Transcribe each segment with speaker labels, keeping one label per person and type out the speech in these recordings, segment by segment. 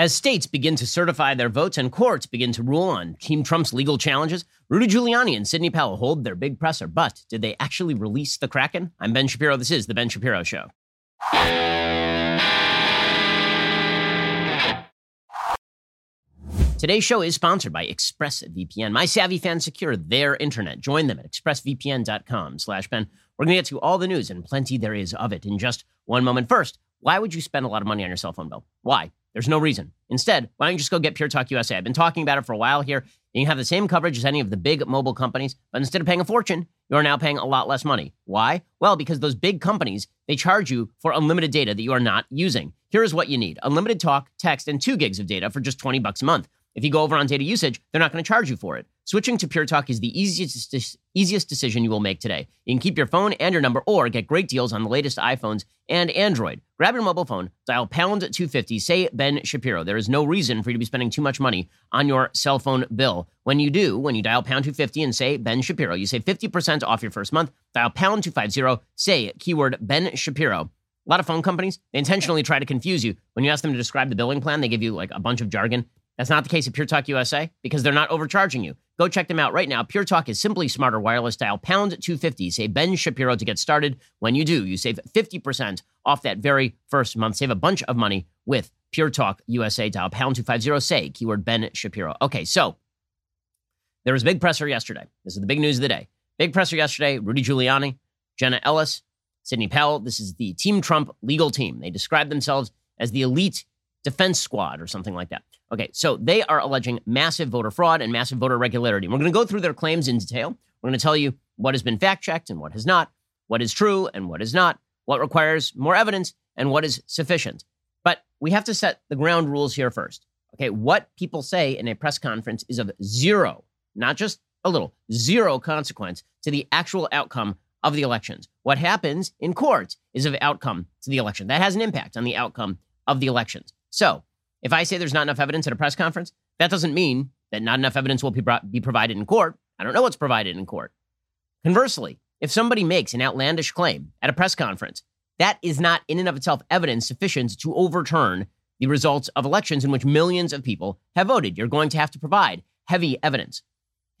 Speaker 1: As states begin to certify their votes and courts begin to rule on Team Trump's legal challenges, Rudy Giuliani and Sidney Powell hold their big presser. But did they actually release the Kraken? I'm Ben Shapiro. This is The Ben Shapiro Show. Today's show is sponsored by ExpressVPN. My savvy fans secure their internet. Join them at expressvpn.com slash Ben. We're going to get to all the news and plenty there is of it in just one moment. First, why would you spend a lot of money on your cell phone bill? Why? There's no reason. Instead, why don't you just go get Pure Talk USA? I've been talking about it for a while here. And you can have the same coverage as any of the big mobile companies, but instead of paying a fortune, you are now paying a lot less money. Why? Well, because those big companies, they charge you for unlimited data that you are not using. Here is what you need. Unlimited talk, text, and 2 gigs of data for just 20 bucks a month. If you go over on data usage, they're not going to charge you for it. Switching to Pure Talk is the easiest, easiest decision you will make today. You can keep your phone and your number or get great deals on the latest iPhones and Android. Grab your mobile phone, dial pound 250, say Ben Shapiro. There is no reason for you to be spending too much money on your cell phone bill. When you do, when you dial pound 250 and say Ben Shapiro, you save 50% off your first month. Dial pound 250, say keyword Ben Shapiro. A lot of phone companies, they intentionally try to confuse you. When you ask them to describe the billing plan, they give you like a bunch of jargon. That's not the case at Pure Talk USA because they're not overcharging you. Go check them out right now. Pure Talk is simply smarter wireless dial pound 250. Say Ben Shapiro to get started. When you do, you save 50% off that very first month. Save a bunch of money with Pure Talk USA dial pound 250. Say keyword Ben Shapiro. Okay, so there was a big presser yesterday. This is the big news of the day. Big presser yesterday. Rudy Giuliani, Jenna Ellis, Sidney Powell. This is the Team Trump legal team. They describe themselves as the elite defense squad or something like that. Okay, so they are alleging massive voter fraud and massive voter irregularity. We're going to go through their claims in detail. We're going to tell you what has been fact checked and what has not, what is true and what is not, what requires more evidence and what is sufficient. But we have to set the ground rules here first. Okay, what people say in a press conference is of zero, not just a little, zero consequence to the actual outcome of the elections. What happens in court is of outcome to the election. That has an impact on the outcome of the elections. So, if I say there's not enough evidence at a press conference, that doesn't mean that not enough evidence will be, brought, be provided in court. I don't know what's provided in court. Conversely, if somebody makes an outlandish claim at a press conference, that is not in and of itself evidence sufficient to overturn the results of elections in which millions of people have voted. You're going to have to provide heavy evidence.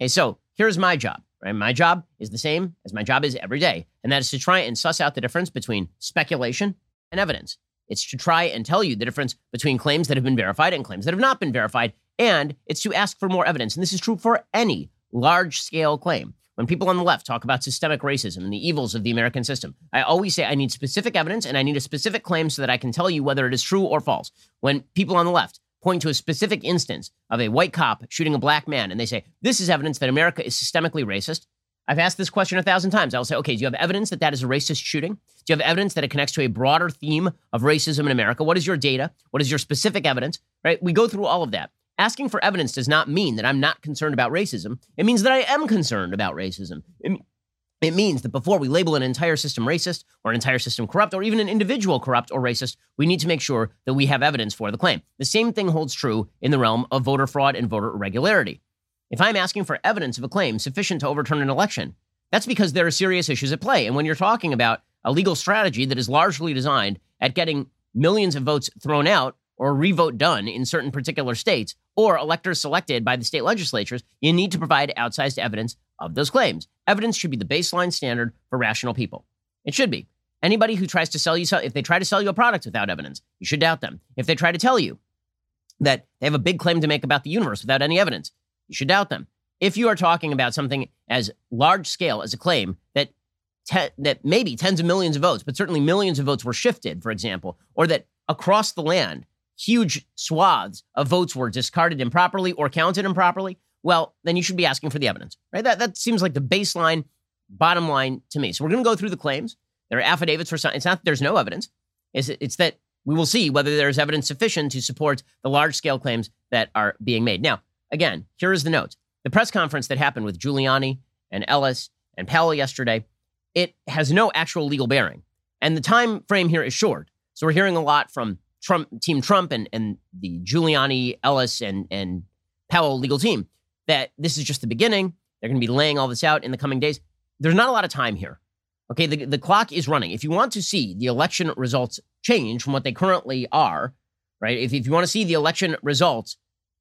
Speaker 1: Okay, so here's my job. Right? My job is the same as my job is every day, and that is to try and suss out the difference between speculation and evidence. It's to try and tell you the difference between claims that have been verified and claims that have not been verified. And it's to ask for more evidence. And this is true for any large scale claim. When people on the left talk about systemic racism and the evils of the American system, I always say I need specific evidence and I need a specific claim so that I can tell you whether it is true or false. When people on the left point to a specific instance of a white cop shooting a black man and they say, this is evidence that America is systemically racist, I've asked this question a thousand times. I'll say, okay, do you have evidence that that is a racist shooting? Do you have evidence that it connects to a broader theme of racism in America? What is your data? What is your specific evidence? Right? We go through all of that. Asking for evidence does not mean that I'm not concerned about racism. It means that I am concerned about racism. It, it means that before we label an entire system racist or an entire system corrupt or even an individual corrupt or racist, we need to make sure that we have evidence for the claim. The same thing holds true in the realm of voter fraud and voter irregularity. If I'm asking for evidence of a claim sufficient to overturn an election, that's because there are serious issues at play. And when you're talking about a legal strategy that is largely designed at getting millions of votes thrown out or revote done in certain particular states or electors selected by the state legislatures, you need to provide outsized evidence of those claims. Evidence should be the baseline standard for rational people. It should be. Anybody who tries to sell you, if they try to sell you a product without evidence, you should doubt them. If they try to tell you that they have a big claim to make about the universe without any evidence, you should doubt them. If you are talking about something as large scale as a claim that te- that maybe tens of millions of votes, but certainly millions of votes were shifted, for example, or that across the land huge swaths of votes were discarded improperly or counted improperly, well, then you should be asking for the evidence, right? That that seems like the baseline, bottom line to me. So we're going to go through the claims. There are affidavits for some. It's not that there's no evidence. It's, it's that we will see whether there is evidence sufficient to support the large scale claims that are being made. Now, Again, here is the note. The press conference that happened with Giuliani and Ellis and Powell yesterday, it has no actual legal bearing. And the time frame here is short. So we're hearing a lot from Trump, Team Trump and, and the Giuliani, Ellis, and, and Powell legal team that this is just the beginning. They're going to be laying all this out in the coming days. There's not a lot of time here. Okay, the, the clock is running. If you want to see the election results change from what they currently are, right? If, if you want to see the election results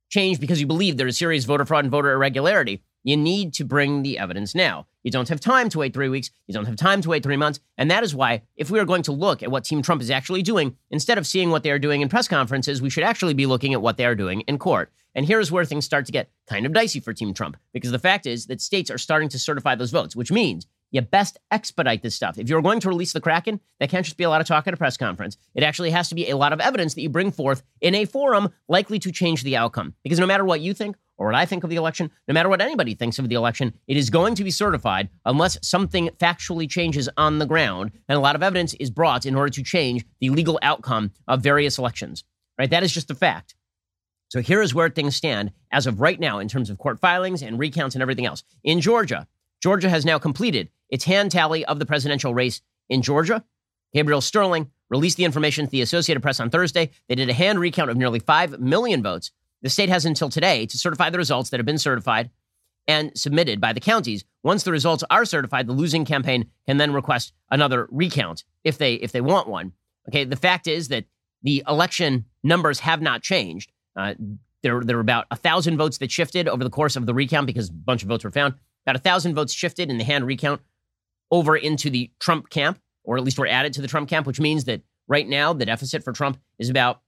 Speaker 1: change because you believe there's serious voter fraud and voter irregularity, you need to bring the evidence now. You don't have time to wait three weeks. You don't have time to wait three months. And that is why, if we are going to look at what Team Trump is actually doing, instead of seeing what they are doing in press conferences, we should actually be looking at what they are doing in court. And here's where things start to get kind of dicey for Team Trump, because the fact is that states are starting to certify those votes, which means you best expedite this stuff. If you're going to release the Kraken, that can't just be a lot of talk at a press conference. It actually has to be a lot of evidence that you bring forth in a forum likely to change the outcome. Because no matter what you think or what I think of the election, no matter what anybody thinks of the election, it is going to be certified unless something factually changes on the ground and a lot of evidence is brought in order to change the legal outcome of various elections. Right? That is just a fact. So here is where things stand as of right now in terms of court filings and recounts and everything else. In Georgia, Georgia has now completed its hand tally of the presidential race in Georgia. Gabriel Sterling released the information to the Associated Press on Thursday. They did a hand recount of nearly 5 million votes. The state has until today to certify the results that have been certified and submitted by the counties. Once the results are certified, the losing campaign can then request another recount if they if they want one. Okay, the fact is that the election numbers have not changed. Uh, there, there were about a thousand votes that shifted over the course of the recount because a bunch of votes were found. About a thousand votes shifted in the hand recount over into the Trump camp, or at least were added to the Trump camp, which means that right now the deficit for Trump is about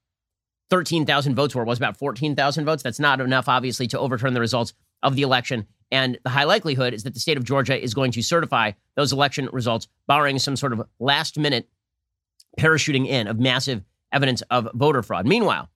Speaker 1: 13,000 votes, where it was about 14,000 votes. That's not enough, obviously, to overturn the results of the election. And the high likelihood is that the state of Georgia is going to certify those election results, barring some sort of last minute parachuting in of massive evidence of voter fraud. Meanwhile,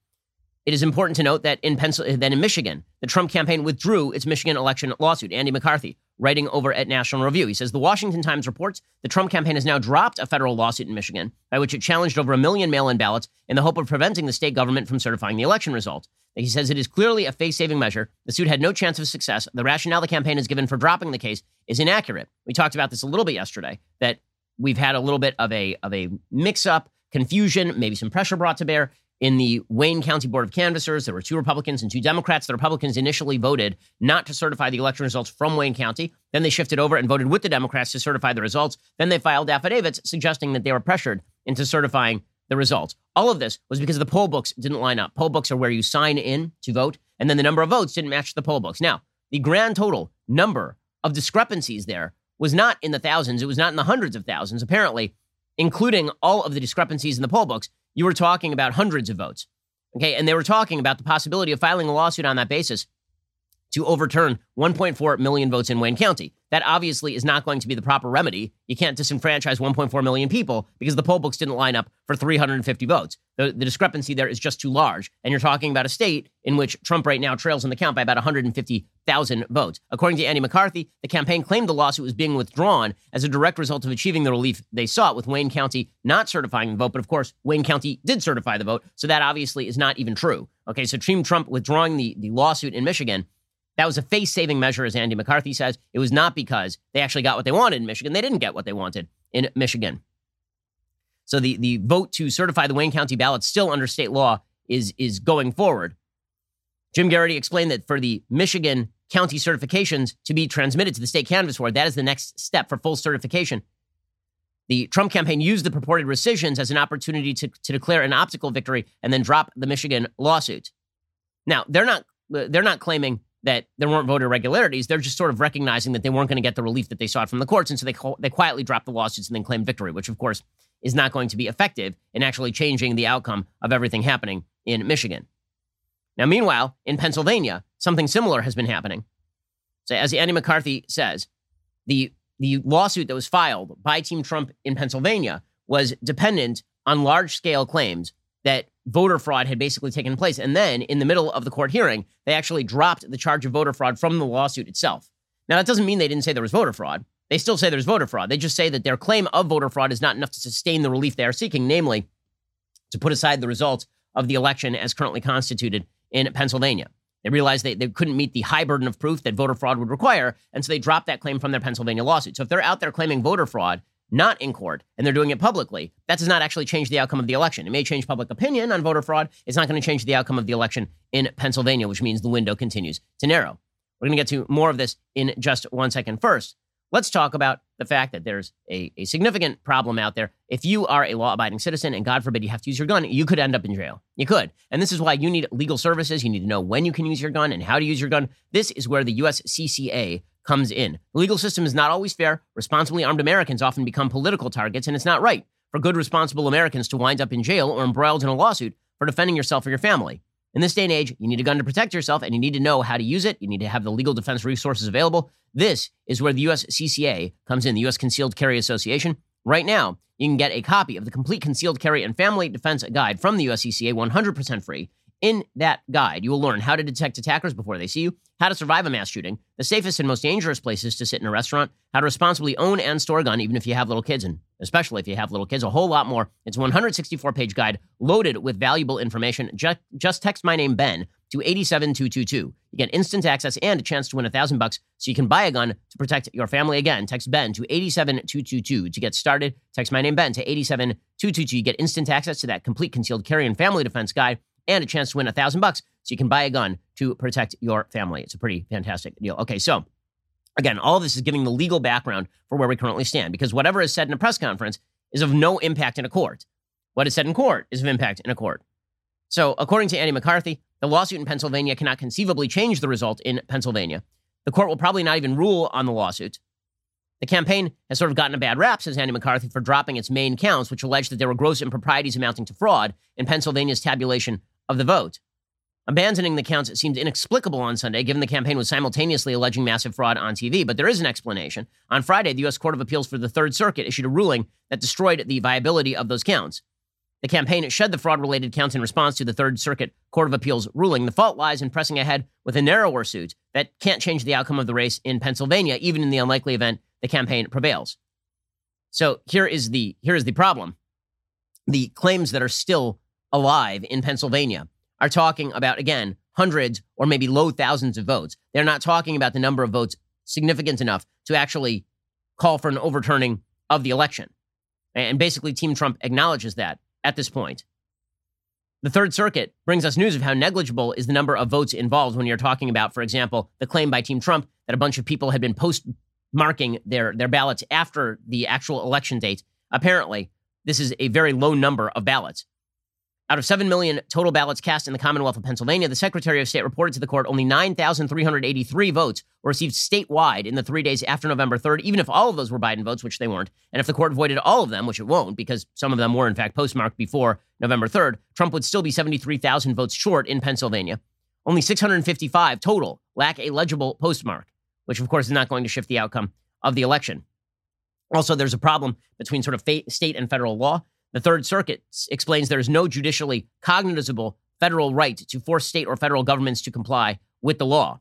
Speaker 1: it is important to note that in that in Michigan, the Trump campaign withdrew its Michigan election lawsuit. Andy McCarthy, writing over at National Review, he says the Washington Times reports the Trump campaign has now dropped a federal lawsuit in Michigan by which it challenged over a million mail-in ballots in the hope of preventing the state government from certifying the election result. He says it is clearly a face-saving measure. The suit had no chance of success. The rationale the campaign has given for dropping the case is inaccurate. We talked about this a little bit yesterday that we've had a little bit of a of a mix-up, confusion, maybe some pressure brought to bear in the Wayne County Board of Canvassers, there were two Republicans and two Democrats. The Republicans initially voted not to certify the election results from Wayne County. Then they shifted over and voted with the Democrats to certify the results. Then they filed affidavits suggesting that they were pressured into certifying the results. All of this was because the poll books didn't line up. Poll books are where you sign in to vote, and then the number of votes didn't match the poll books. Now, the grand total number of discrepancies there was not in the thousands, it was not in the hundreds of thousands. Apparently, including all of the discrepancies in the poll books, you were talking about hundreds of votes. Okay. And they were talking about the possibility of filing a lawsuit on that basis to overturn 1.4 million votes in Wayne County. That obviously is not going to be the proper remedy. You can't disenfranchise 1.4 million people because the poll books didn't line up for 350 votes. The, the discrepancy there is just too large. And you're talking about a state in which Trump right now trails in the count by about 150,000 votes. According to Andy McCarthy, the campaign claimed the lawsuit was being withdrawn as a direct result of achieving the relief they sought, with Wayne County not certifying the vote. But of course, Wayne County did certify the vote. So that obviously is not even true. Okay, so Team Trump withdrawing the, the lawsuit in Michigan that was a face saving measure, as Andy McCarthy says. It was not because they actually got what they wanted in Michigan. They didn't get what they wanted in Michigan. So the, the vote to certify the Wayne County ballot still under state law is, is going forward. Jim Geraghty explained that for the Michigan county certifications to be transmitted to the state canvass board, that is the next step for full certification. The Trump campaign used the purported rescissions as an opportunity to, to declare an optical victory and then drop the Michigan lawsuit. Now, they're not they're not claiming that there weren't voter irregularities. They're just sort of recognizing that they weren't going to get the relief that they sought from the courts. And so they, they quietly dropped the lawsuits and then claimed victory, which, of course, is not going to be effective in actually changing the outcome of everything happening in Michigan. Now, meanwhile, in Pennsylvania, something similar has been happening. So, as Andy McCarthy says, the, the lawsuit that was filed by Team Trump in Pennsylvania was dependent on large scale claims that voter fraud had basically taken place. And then in the middle of the court hearing, they actually dropped the charge of voter fraud from the lawsuit itself. Now, that doesn't mean they didn't say there was voter fraud. They still say there's voter fraud. They just say that their claim of voter fraud is not enough to sustain the relief they are seeking, namely, to put aside the results of the election as currently constituted in Pennsylvania. They realized they, they couldn't meet the high burden of proof that voter fraud would require, and so they dropped that claim from their Pennsylvania lawsuit. So if they're out there claiming voter fraud, not in court and they're doing it publicly, that does not actually change the outcome of the election. It may change public opinion on voter fraud. It's not going to change the outcome of the election in Pennsylvania, which means the window continues to narrow. We're going to get to more of this in just one second. First, let's talk about the fact that there's a, a significant problem out there. If you are a law abiding citizen and God forbid you have to use your gun, you could end up in jail. You could. And this is why you need legal services. You need to know when you can use your gun and how to use your gun. This is where the USCCA comes in. The legal system is not always fair. Responsibly armed Americans often become political targets, and it's not right for good, responsible Americans to wind up in jail or embroiled in a lawsuit for defending yourself or your family. In this day and age, you need a gun to protect yourself and you need to know how to use it. You need to have the legal defense resources available. This is where the USCCA comes in, the U.S. Concealed Carry Association. Right now, you can get a copy of the complete concealed carry and family defense guide from the USCCA 100% free. In that guide, you will learn how to detect attackers before they see you, how to survive a mass shooting, the safest and most dangerous places to sit in a restaurant, how to responsibly own and store a gun, even if you have little kids, and especially if you have little kids, a whole lot more. It's a 164 page guide loaded with valuable information. Just, just text my name, Ben, to 87222. You get instant access and a chance to win a thousand bucks so you can buy a gun to protect your family. Again, text Ben to 87222 to get started. Text my name, Ben, to 87222. You get instant access to that complete concealed carry and family defense guide and a chance to win a thousand bucks so you can buy a gun to protect your family. It's a pretty fantastic deal. Okay, so again, all this is giving the legal background for where we currently stand because whatever is said in a press conference is of no impact in a court. What is said in court is of impact in a court. So, according to Andy McCarthy, the lawsuit in Pennsylvania cannot conceivably change the result in Pennsylvania. The court will probably not even rule on the lawsuit. The campaign has sort of gotten a bad rap, says Andy McCarthy, for dropping its main counts, which alleged that there were gross improprieties amounting to fraud in Pennsylvania's tabulation of the vote. Abandoning the counts it seemed inexplicable on Sunday, given the campaign was simultaneously alleging massive fraud on TV, but there is an explanation. On Friday, the U.S. Court of Appeals for the Third Circuit issued a ruling that destroyed the viability of those counts. The campaign shed the fraud related counts in response to the Third Circuit Court of Appeals ruling. The fault lies in pressing ahead with a narrower suit that can't change the outcome of the race in Pennsylvania, even in the unlikely event the campaign prevails. So here is the here is the problem. The claims that are still alive in Pennsylvania are talking about, again, hundreds or maybe low thousands of votes. They're not talking about the number of votes significant enough to actually call for an overturning of the election. And basically, Team Trump acknowledges that at this point. The Third Circuit brings us news of how negligible is the number of votes involved when you're talking about, for example, the claim by Team Trump that a bunch of people had been postmarking their, their ballots after the actual election date. Apparently, this is a very low number of ballots. Out of 7 million total ballots cast in the Commonwealth of Pennsylvania, the Secretary of State reported to the court only 9,383 votes were received statewide in the three days after November 3rd, even if all of those were Biden votes, which they weren't. And if the court voided all of them, which it won't, because some of them were in fact postmarked before November 3rd, Trump would still be 73,000 votes short in Pennsylvania. Only 655 total lack a legible postmark, which of course is not going to shift the outcome of the election. Also, there's a problem between sort of state and federal law. The Third Circuit explains there is no judicially cognizable federal right to force state or federal governments to comply with the law.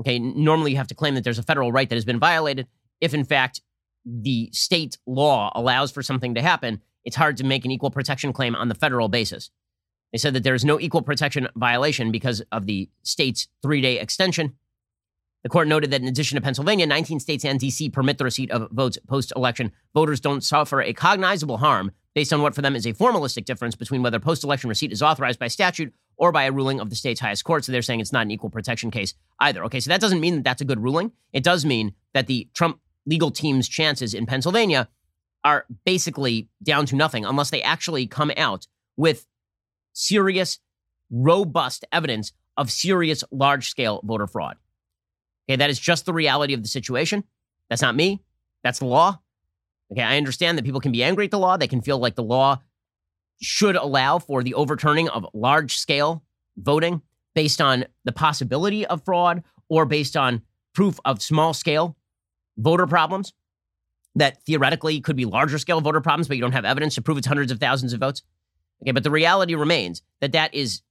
Speaker 1: Okay, normally you have to claim that there's a federal right that has been violated. If in fact the state law allows for something to happen, it's hard to make an equal protection claim on the federal basis. They said that there is no equal protection violation because of the state's three day extension. The court noted that in addition to Pennsylvania, 19 states and D.C. permit the receipt of votes post election. Voters don't suffer a cognizable harm based on what for them is a formalistic difference between whether post election receipt is authorized by statute or by a ruling of the state's highest court. So they're saying it's not an equal protection case either. Okay, so that doesn't mean that that's a good ruling. It does mean that the Trump legal team's chances in Pennsylvania are basically down to nothing unless they actually come out with serious, robust evidence of serious large scale voter fraud. Okay, that is just the reality of the situation. That's not me. That's the law. Okay, I understand that people can be angry at the law. They can feel like the law should allow for the overturning of large scale voting based on the possibility of fraud or based on proof of small scale voter problems that theoretically could be larger scale voter problems, but you don't have evidence to prove it's hundreds of thousands of votes. Okay, but the reality remains that that is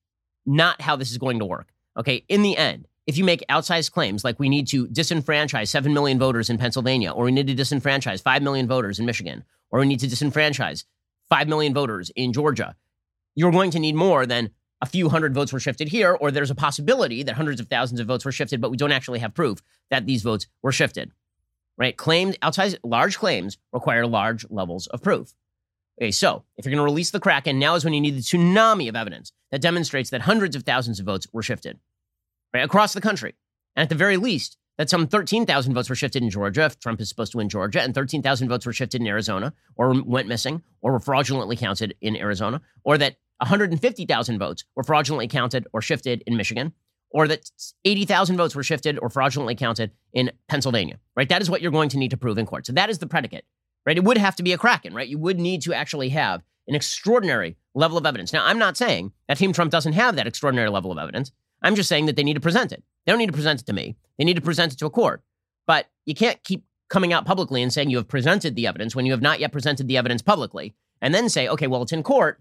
Speaker 1: not how this is going to work. Okay, in the end, if you make outsized claims like we need to disenfranchise 7 million voters in Pennsylvania, or we need to disenfranchise 5 million voters in Michigan, or we need to disenfranchise 5 million voters in Georgia, you're going to need more than a few hundred votes were shifted here, or there's a possibility that hundreds of thousands of votes were shifted, but we don't actually have proof that these votes were shifted. Right? Claimed outsized large claims require large levels of proof. Okay, so if you're going to release the Kraken, now is when you need the tsunami of evidence that demonstrates that hundreds of thousands of votes were shifted right, across the country. And at the very least, that some 13,000 votes were shifted in Georgia if Trump is supposed to win Georgia, and 13,000 votes were shifted in Arizona or went missing or were fraudulently counted in Arizona, or that 150,000 votes were fraudulently counted or shifted in Michigan, or that 80,000 votes were shifted or fraudulently counted in Pennsylvania, right? That is what you're going to need to prove in court. So that is the predicate, right? It would have to be a Kraken, right? You would need to actually have an extraordinary level of evidence. Now, I'm not saying that Team Trump doesn't have that extraordinary level of evidence. I'm just saying that they need to present it. They don't need to present it to me. They need to present it to a court. But you can't keep coming out publicly and saying you have presented the evidence when you have not yet presented the evidence publicly and then say, okay, well, it's in court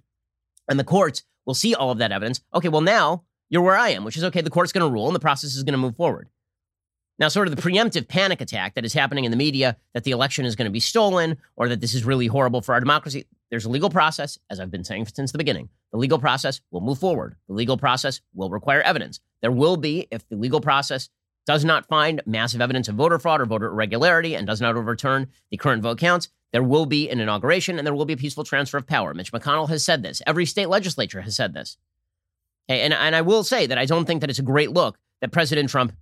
Speaker 1: and the courts will see all of that evidence. Okay, well, now you're where I am, which is okay, the court's going to rule and the process is going to move forward. Now, sort of the preemptive panic attack that is happening in the media that the election is going to be stolen or that this is really horrible for our democracy, there's a legal process, as I've been saying since the beginning. The legal process will move forward. The legal process will require evidence. There will be, if the legal process does not find massive evidence of voter fraud or voter irregularity and does not overturn the current vote counts, there will be an inauguration and there will be a peaceful transfer of power. Mitch McConnell has said this. Every state legislature has said this. And, and I will say that I don't think that it's a great look that President Trump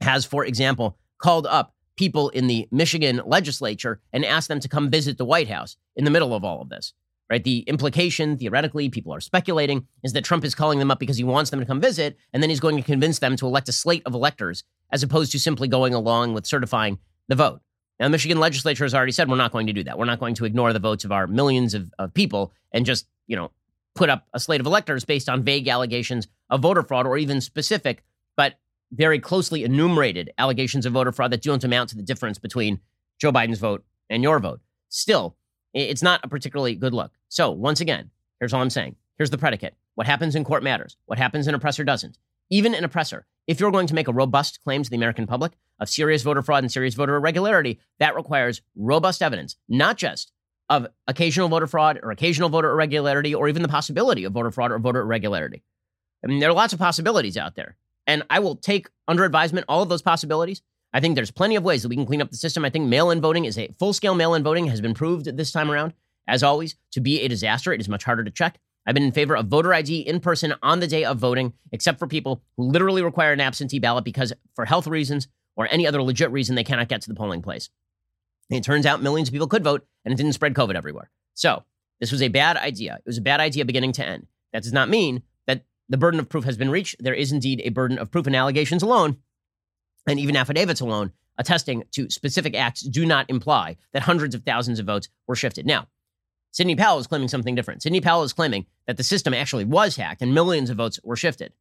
Speaker 1: has, for example, called up people in the Michigan legislature and asked them to come visit the White House in the middle of all of this. Right? The implication, theoretically, people are speculating, is that Trump is calling them up because he wants them to come visit, and then he's going to convince them to elect a slate of electors as opposed to simply going along with certifying the vote. Now, the Michigan legislature has already said we're not going to do that. We're not going to ignore the votes of our millions of, of people and just, you know, put up a slate of electors based on vague allegations of voter fraud or even specific, but very closely enumerated allegations of voter fraud that don't amount to the difference between Joe Biden's vote and your vote. Still, it's not a particularly good look. So, once again, here's all I'm saying. Here's the predicate. What happens in court matters. What happens in oppressor doesn't. Even an oppressor, if you're going to make a robust claim to the American public of serious voter fraud and serious voter irregularity, that requires robust evidence, not just of occasional voter fraud or occasional voter irregularity or even the possibility of voter fraud or voter irregularity. I mean, there are lots of possibilities out there. And I will take under advisement all of those possibilities. I think there's plenty of ways that we can clean up the system. I think mail in voting is a full scale mail in voting has been proved this time around, as always, to be a disaster. It is much harder to check. I've been in favor of voter ID in person on the day of voting, except for people who literally require an absentee ballot because, for health reasons or any other legit reason, they cannot get to the polling place. It turns out millions of people could vote and it didn't spread COVID everywhere. So this was a bad idea. It was a bad idea beginning to end. That does not mean that the burden of proof has been reached. There is indeed a burden of proof and allegations alone, and even affidavits alone, attesting to specific acts do not imply that hundreds of thousands of votes were shifted. Now, Sidney Powell is claiming something different. Sidney Powell is claiming that the system actually was hacked and millions of votes were shifted.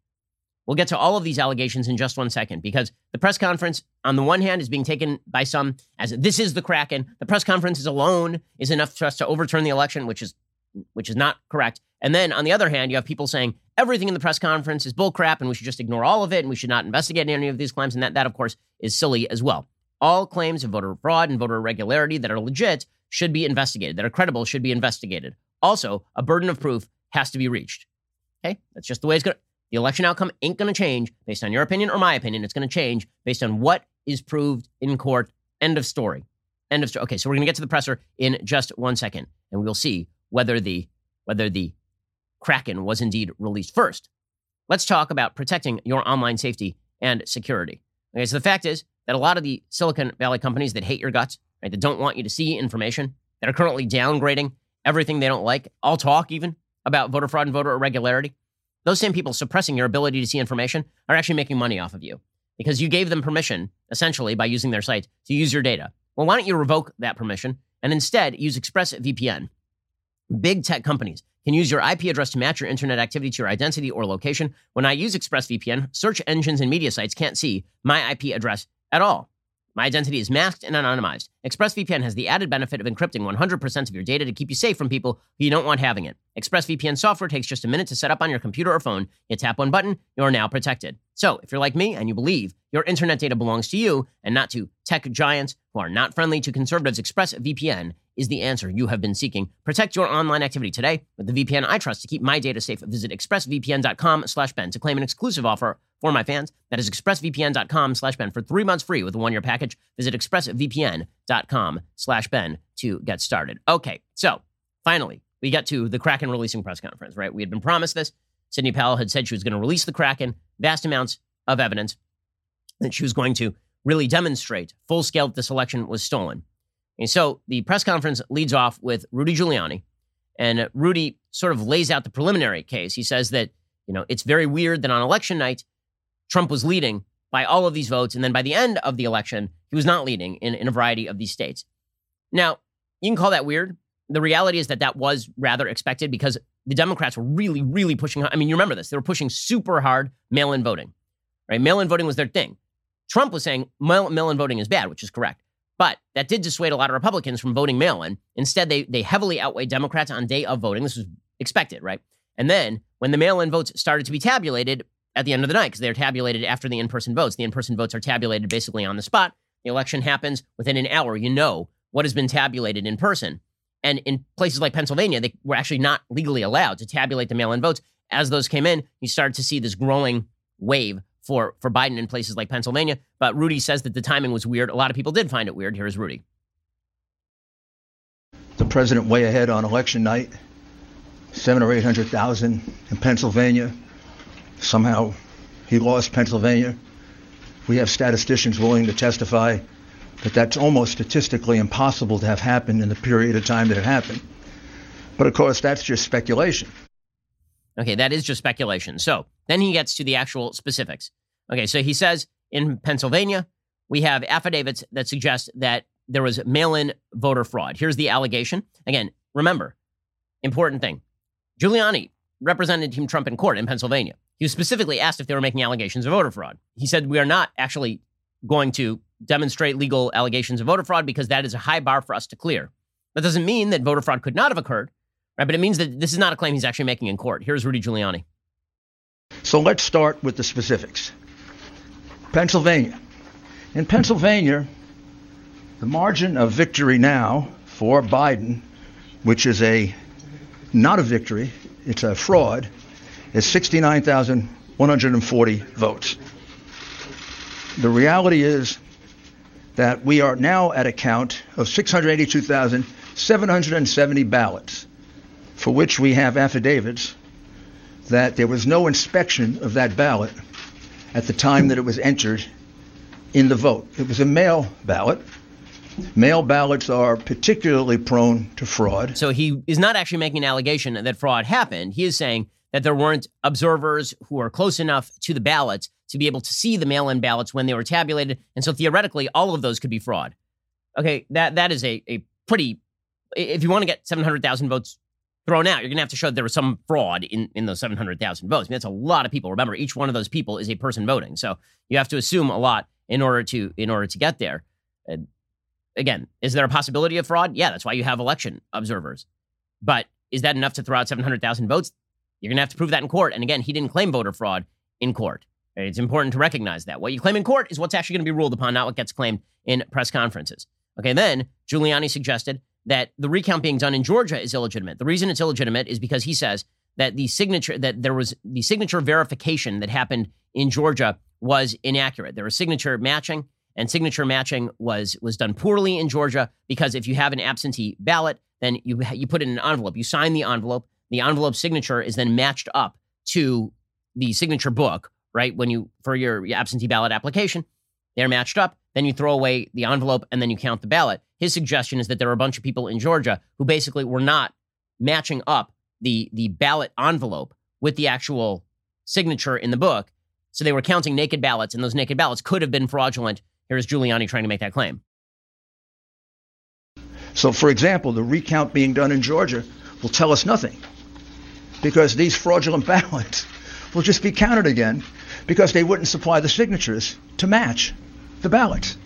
Speaker 1: We'll get to all of these allegations in just one second because the press conference, on the one hand, is being taken by some as this is the Kraken. The press conference alone is enough for us to overturn the election, which is which is not correct. And then on the other hand, you have people saying everything in the press conference is bullcrap and we should just ignore all of it and we should not investigate any of these claims. And that, that of course, is silly as well. All claims of voter fraud and voter irregularity that are legit should be investigated, that are credible should be investigated. Also, a burden of proof has to be reached. Okay, that's just the way it's going to. The election outcome ain't going to change based on your opinion or my opinion. It's going to change based on what is proved in court. End of story. End of story. Okay, so we're going to get to the presser in just one second, and we'll see whether the whether the Kraken was indeed released first. Let's talk about protecting your online safety and security. Okay, so the fact is that a lot of the Silicon Valley companies that hate your guts, right, that don't want you to see information, that are currently downgrading everything they don't like, all talk even about voter fraud and voter irregularity, those same people suppressing your ability to see information are actually making money off of you because you gave them permission, essentially, by using their site to use your data. Well, why don't you revoke that permission and instead use ExpressVPN? Big tech companies can use your IP address to match your internet activity to your identity or location. When I use ExpressVPN, search engines and media sites can't see my IP address at all. My identity is masked and anonymized. ExpressVPN has the added benefit of encrypting 100% of your data to keep you safe from people who you don't want having it. ExpressVPN software takes just a minute to set up on your computer or phone. You tap one button, you're now protected. So, if you're like me and you believe your internet data belongs to you and not to tech giants who are not friendly to conservatives, ExpressVPN is the answer you have been seeking. Protect your online activity today with the VPN I trust to keep my data safe. Visit expressvpn.com slash Ben to claim an exclusive offer for my fans. That is expressvpn.com slash Ben for three months free with a one-year package. Visit expressvpn.com slash Ben to get started. Okay, so finally, we get to the Kraken releasing press conference, right? We had been promised this. Sidney Powell had said she was going to release the Kraken, vast amounts of evidence that she was going to really demonstrate full scale that this election was stolen. And so the press conference leads off with Rudy Giuliani, and Rudy sort of lays out the preliminary case. He says that, you know, it's very weird that on election night, Trump was leading by all of these votes. And then by the end of the election, he was not leading in, in a variety of these states. Now, you can call that weird. The reality is that that was rather expected because the Democrats were really, really pushing. I mean, you remember this. They were pushing super hard mail in voting, right? Mail in voting was their thing. Trump was saying mail in voting is bad, which is correct. But that did dissuade a lot of Republicans from voting mail in. Instead, they, they heavily outweighed Democrats on day of voting. This was expected, right? And then when the mail in votes started to be tabulated at the end of the night, because they're tabulated after the in person votes, the in person votes are tabulated basically on the spot. The election happens within an hour. You know what has been tabulated in person. And in places like Pennsylvania, they were actually not legally allowed to tabulate the mail in votes. As those came in, you started to see this growing wave for, for Biden in places like Pennsylvania. But Rudy says that the timing was weird. A lot of people did find it weird. Here's Rudy.
Speaker 2: The president way ahead on election night, seven or 800,000 in Pennsylvania. Somehow he lost Pennsylvania. We have statisticians willing to testify that that's almost statistically impossible to have happened in the period of time that it happened. But of course, that's just speculation.
Speaker 1: Okay, that is just speculation. So then he gets to the actual specifics. Okay, so he says in Pennsylvania, we have affidavits that suggest that there was mail in voter fraud. Here's the allegation. Again, remember, important thing Giuliani represented Team Trump in court in Pennsylvania. He was specifically asked if they were making allegations of voter fraud. He said, We are not actually going to demonstrate legal allegations of voter fraud because that is a high bar for us to clear. That doesn't mean that voter fraud could not have occurred, right? But it means that this is not a claim he's actually making in court. Here's Rudy Giuliani.
Speaker 2: So let's start with the specifics. Pennsylvania. In Pennsylvania, the margin of victory now for Biden, which is a not a victory, it's a fraud, is 69,140 votes. The reality is that we are now at a count of 682,770 ballots, for which we have affidavits that there was no inspection of that ballot at the time that it was entered in the vote. It was a mail ballot. Mail ballots are particularly prone to fraud.
Speaker 1: So he is not actually making an allegation that fraud happened. He is saying that there weren't observers who are close enough to the ballots to be able to see the mail in ballots when they were tabulated. And so theoretically, all of those could be fraud. Okay, that, that is a, a pretty, if you want to get 700,000 votes thrown out, you're going to have to show that there was some fraud in, in those 700,000 votes. I mean, that's a lot of people. Remember, each one of those people is a person voting. So you have to assume a lot in order to in order to get there. And again, is there a possibility of fraud? Yeah, that's why you have election observers. But is that enough to throw out 700,000 votes? You're going to have to prove that in court. And again, he didn't claim voter fraud in court. It's important to recognize that. What you claim in court is what's actually going to be ruled upon, not what gets claimed in press conferences. Okay, then Giuliani suggested that the recount being done in Georgia is illegitimate. The reason it's illegitimate is because he says that the signature that there was the signature verification that happened in Georgia was inaccurate. There was signature matching and signature matching was was done poorly in Georgia because if you have an absentee ballot, then you you put it in an envelope. You sign the envelope. The envelope signature is then matched up to the signature book, right? When you for your absentee ballot application, they're matched up. Then you throw away the envelope and then you count the ballot. His suggestion is that there are a bunch of people in Georgia who basically were not matching up the the ballot envelope with the actual signature in the book. So they were counting naked ballots, and those naked ballots could have been fraudulent. Here's Giuliani trying to make that claim.
Speaker 2: So, for example, the recount being done in Georgia will tell us nothing because these fraudulent ballots will just be counted again because they wouldn't supply the signatures to match the ballots.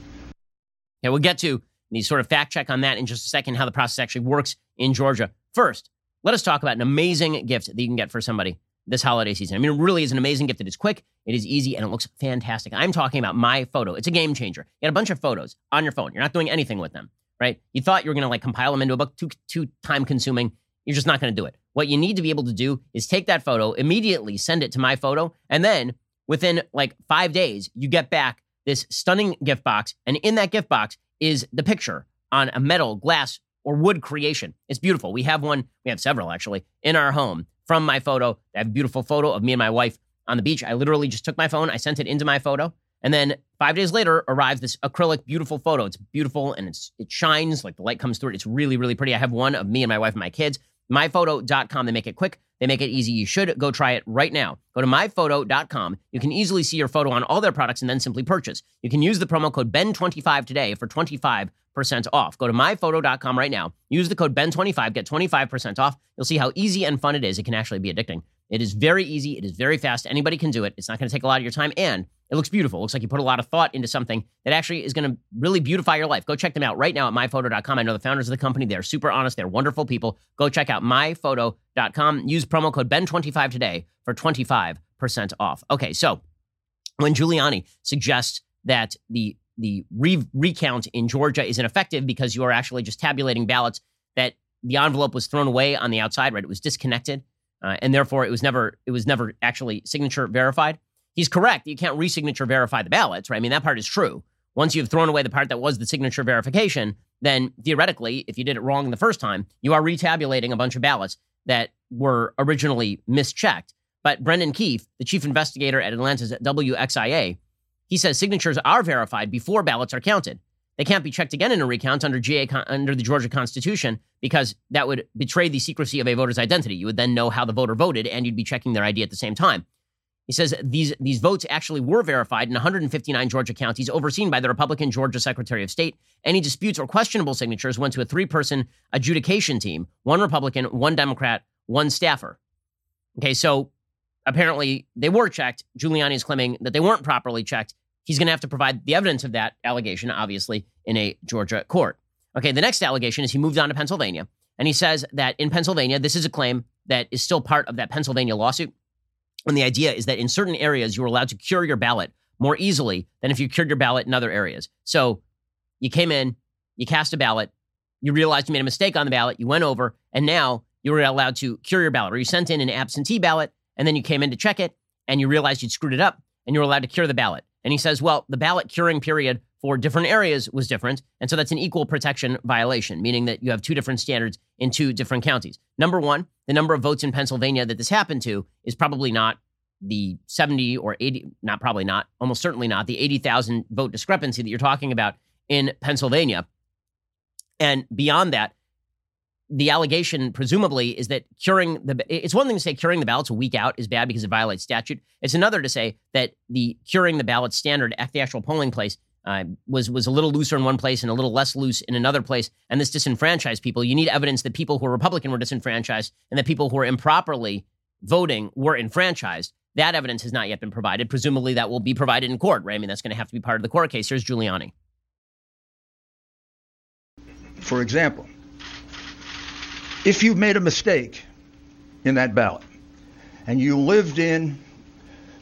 Speaker 1: Yeah, we'll get to the sort of fact check on that in just a second, how the process actually works in Georgia. First, let us talk about an amazing gift that you can get for somebody this holiday season. I mean, it really is an amazing gift. It is quick, it is easy, and it looks fantastic. I'm talking about my photo. It's a game changer. You got a bunch of photos on your phone. You're not doing anything with them, right? You thought you were going to like compile them into a book, too, too time consuming. You're just not going to do it. What you need to be able to do is take that photo, immediately send it to my photo, and then within like five days, you get back this stunning gift box. And in that gift box is the picture on a metal, glass, or wood creation. It's beautiful. We have one, we have several actually, in our home from my photo. I have a beautiful photo of me and my wife on the beach. I literally just took my phone, I sent it into my photo, And then five days later arrives this acrylic, beautiful photo. It's beautiful and it's it shines like the light comes through it. It's really, really pretty. I have one of me and my wife and my kids. Myphoto.com. They make it quick. They make it easy. You should go try it right now. Go to myphoto.com. You can easily see your photo on all their products and then simply purchase. You can use the promo code BEN25 today for 25% off. Go to myphoto.com right now. Use the code BEN25, get 25% off. You'll see how easy and fun it is. It can actually be addicting. It is very easy. It is very fast. Anybody can do it. It's not going to take a lot of your time. And it looks beautiful. It looks like you put a lot of thought into something that actually is going to really beautify your life. Go check them out right now at myphoto.com. I know the founders of the company. They're super honest. They're wonderful people. Go check out myphoto.com. Use promo code BEN25 today for 25% off. Okay, so when Giuliani suggests that the the re- recount in Georgia is ineffective because you are actually just tabulating ballots that the envelope was thrown away on the outside, right? It was disconnected, uh, and therefore it was never it was never actually signature verified he's correct. You can't resignature verify the ballots, right? I mean, that part is true. Once you've thrown away the part that was the signature verification, then theoretically, if you did it wrong the first time, you are retabulating a bunch of ballots that were originally mischecked. But Brendan Keefe, the chief investigator at Atlanta's WXIA, he says signatures are verified before ballots are counted. They can't be checked again in a recount under GA under the Georgia Constitution because that would betray the secrecy of a voter's identity. You would then know how the voter voted, and you'd be checking their ID at the same time. He says these, these votes actually were verified in 159 Georgia counties overseen by the Republican Georgia Secretary of State. Any disputes or questionable signatures went to a three person adjudication team one Republican, one Democrat, one staffer. Okay, so apparently they were checked. Giuliani is claiming that they weren't properly checked. He's going to have to provide the evidence of that allegation, obviously, in a Georgia court. Okay, the next allegation is he moved on to Pennsylvania. And he says that in Pennsylvania, this is a claim that is still part of that Pennsylvania lawsuit. And the idea is that in certain areas, you were allowed to cure your ballot more easily than if you cured your ballot in other areas. So you came in, you cast a ballot, you realized you made a mistake on the ballot, you went over, and now you were allowed to cure your ballot. Or you sent in an absentee ballot, and then you came in to check it, and you realized you'd screwed it up, and you were allowed to cure the ballot. And he says, well, the ballot curing period for different areas was different. And so that's an equal protection violation, meaning that you have two different standards in two different counties. Number one, the number of votes in Pennsylvania that this happened to is probably not the 70 or 80, not probably not, almost certainly not, the 80,000 vote discrepancy that you're talking about in Pennsylvania. And beyond that, the allegation presumably is that curing the it's one thing to say curing the ballots a week out is bad because it violates statute. It's another to say that the curing the ballot standard at the actual polling place uh, was was a little looser in one place and a little less loose in another place, and this disenfranchised people. You need evidence that people who are Republican were disenfranchised and that people who were improperly voting were enfranchised. That evidence has not yet been provided. Presumably, that will be provided in court, right? I mean, that's going to have to be part of the court case. Here's Giuliani.
Speaker 2: For example, if you made a mistake in that ballot and you lived in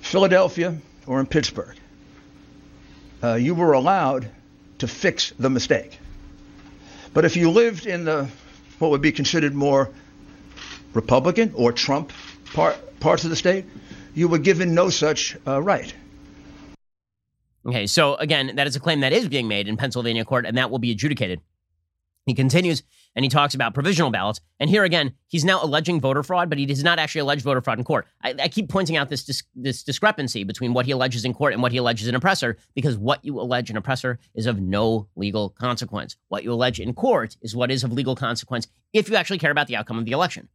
Speaker 2: Philadelphia or in Pittsburgh, uh, you were allowed to fix the mistake. But if you lived in the what would be considered more Republican or Trump part, parts of the state, you were given no such uh, right.
Speaker 1: Okay, so again, that is a claim that is being made in Pennsylvania court, and that will be adjudicated. He continues and he talks about provisional ballots. And here again, he's now alleging voter fraud, but he does not actually allege voter fraud in court. I, I keep pointing out this, dis- this discrepancy between what he alleges in court and what he alleges in oppressor, because what you allege in oppressor is of no legal consequence. What you allege in court is what is of legal consequence if you actually care about the outcome of the election.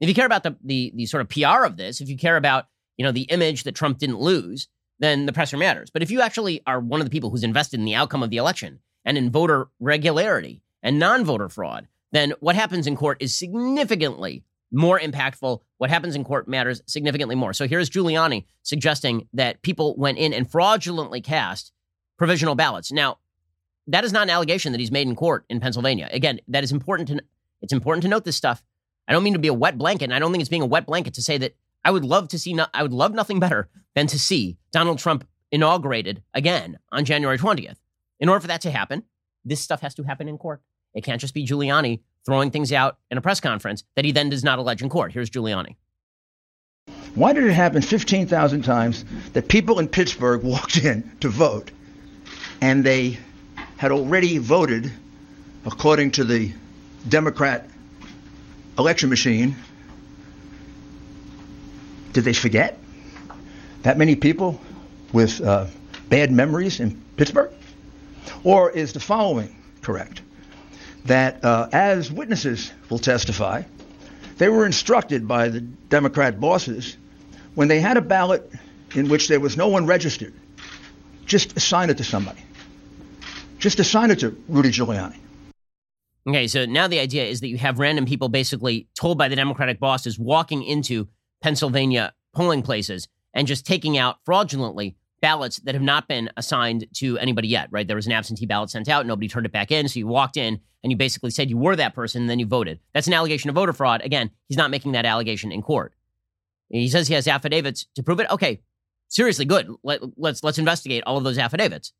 Speaker 1: If you care about the, the, the sort of PR of this, if you care about you know the image that Trump didn't lose, then the presser matters. But if you actually are one of the people who's invested in the outcome of the election and in voter regularity, and non voter fraud, then what happens in court is significantly more impactful. What happens in court matters significantly more. So here's Giuliani suggesting that people went in and fraudulently cast provisional ballots. Now, that is not an allegation that he's made in court in Pennsylvania. Again, that is important to it's important to note this stuff. I don't mean to be a wet blanket, and I don't think it's being a wet blanket to say that I would love to see no, I would love nothing better than to see Donald Trump inaugurated again on January 20th. In order for that to happen, this stuff has to happen in court. It can't just be Giuliani throwing things out in a press conference that he then does not allege in court. Here's Giuliani.
Speaker 2: Why did it happen 15,000 times that people in Pittsburgh walked in to vote and they had already voted according to the Democrat election machine? Did they forget? That many people with uh, bad memories in Pittsburgh? Or is the following correct? That uh, as witnesses will testify, they were instructed by the Democrat bosses when they had a ballot in which there was no one registered, just assign it to somebody. Just assign it to Rudy Giuliani.
Speaker 1: Okay, so now the idea is that you have random people basically told by the Democratic bosses walking into Pennsylvania polling places and just taking out fraudulently ballots that have not been assigned to anybody yet, right? There was an absentee ballot sent out, nobody turned it back in, so you walked in and you basically said you were that person, and then you voted. That's an allegation of voter fraud. Again, he's not making that allegation in court. He says he has affidavits to prove it. Okay, seriously, good. Let, let's let's investigate all of those affidavits.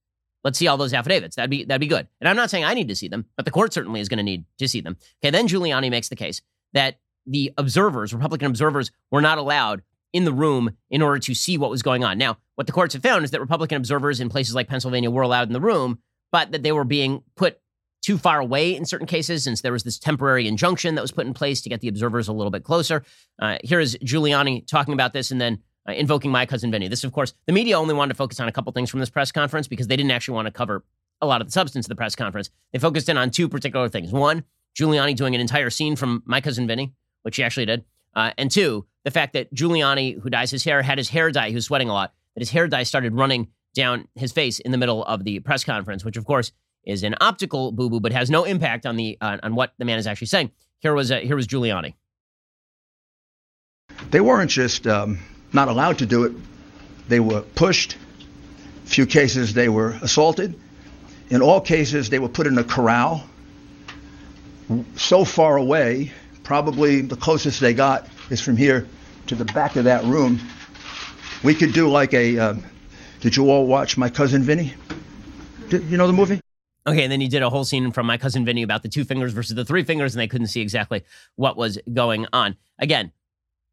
Speaker 1: Let's see all those affidavits. That'd be that'd be good. And I'm not saying I need to see them, but the court certainly is going to need to see them. Okay, then Giuliani makes the case that the observers, Republican observers, were not allowed in the room in order to see what was going on. Now, what the courts have found is that Republican observers in places like Pennsylvania were allowed in the room, but that they were being put too far away in certain cases, since there was this temporary injunction that was put in place to get the observers a little bit closer. Uh, here is Giuliani talking about this and then uh, invoking my cousin Vinny. This, of course, the media only wanted to focus on a couple things from this press conference because they didn't actually want to cover a lot of the substance of the press conference. They focused in on two particular things. One, Giuliani doing an entire scene from my cousin Vinny, which he actually did. Uh, and two, the fact that Giuliani, who dyes his hair, had his hair dye, he was sweating a lot, that his hair dye started running down his face in the middle of the press conference, which, of course, is an optical boo boo, but has no impact on the uh, on what the man is actually saying. Here was uh, here was Giuliani.
Speaker 2: They weren't just um, not allowed to do it; they were pushed. Few cases they were assaulted. In all cases, they were put in a corral so far away. Probably the closest they got is from here to the back of that room. We could do like a. Uh, did you all watch My Cousin Vinny? Did, you know the movie?
Speaker 1: Okay, and then he did a whole scene from my cousin Vinny about the two fingers versus the three fingers, and they couldn't see exactly what was going on. Again,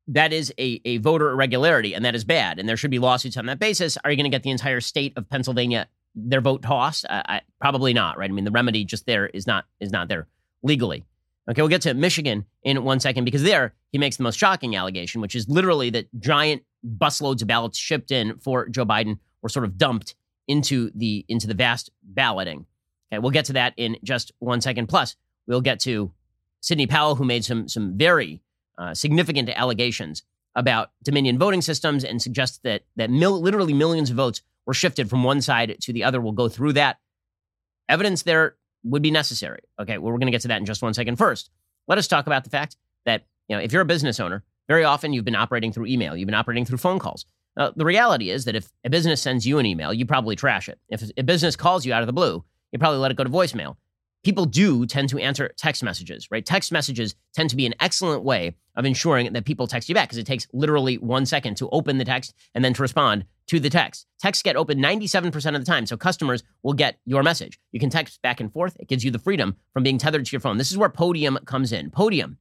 Speaker 1: that is a, a voter irregularity, and that is bad, and there should be lawsuits on that basis. Are you going to get the entire state of Pennsylvania their vote tossed? Uh, I, probably not, right? I mean, the remedy just there is not is not there legally. Okay, we'll get to Michigan in one second because there he makes the most shocking allegation, which is literally that giant busloads of ballots shipped in for Joe Biden were sort of dumped into the into the vast balloting. Okay, we'll get to that in just one second. Plus, we'll get to Sidney Powell, who made some some very uh, significant allegations about Dominion voting systems and suggests that that mil- literally millions of votes were shifted from one side to the other. We'll go through that. Evidence there would be necessary. Okay, well, we're going to get to that in just one second. First, let us talk about the fact that you know if you're a business owner, very often you've been operating through email, you've been operating through phone calls. Now, the reality is that if a business sends you an email, you probably trash it. If a business calls you out of the blue, you probably let it go to voicemail. People do tend to answer text messages, right? Text messages tend to be an excellent way of ensuring that people text you back because it takes literally one second to open the text and then to respond to the text. Texts get open 97% of the time, so customers will get your message. You can text back and forth. It gives you the freedom from being tethered to your phone. This is where Podium comes in. Podium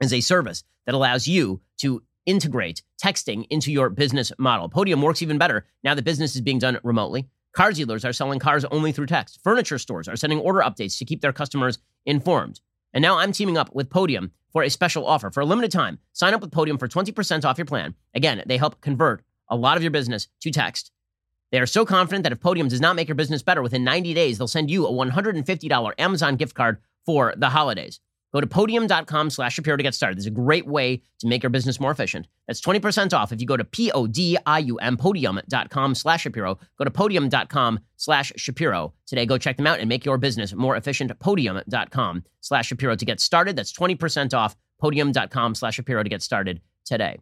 Speaker 1: is a service that allows you to integrate texting into your business model. Podium works even better now that business is being done remotely. Car dealers are selling cars only through text. Furniture stores are sending order updates to keep their customers informed. And now I'm teaming up with Podium for a special offer. For a limited time, sign up with Podium for 20% off your plan. Again, they help convert a lot of your business to text. They are so confident that if Podium does not make your business better within 90 days, they'll send you a $150 Amazon gift card for the holidays. Go to podium.com slash Shapiro to get started. This is a great way to make your business more efficient. That's 20% off if you go to P-O-D-I-U-M, podium.com slash Shapiro. Go to podium.com slash Shapiro today. Go check them out and make your business more efficient. Podium.com slash Shapiro to get started. That's 20% off podium.com slash Shapiro to get started today.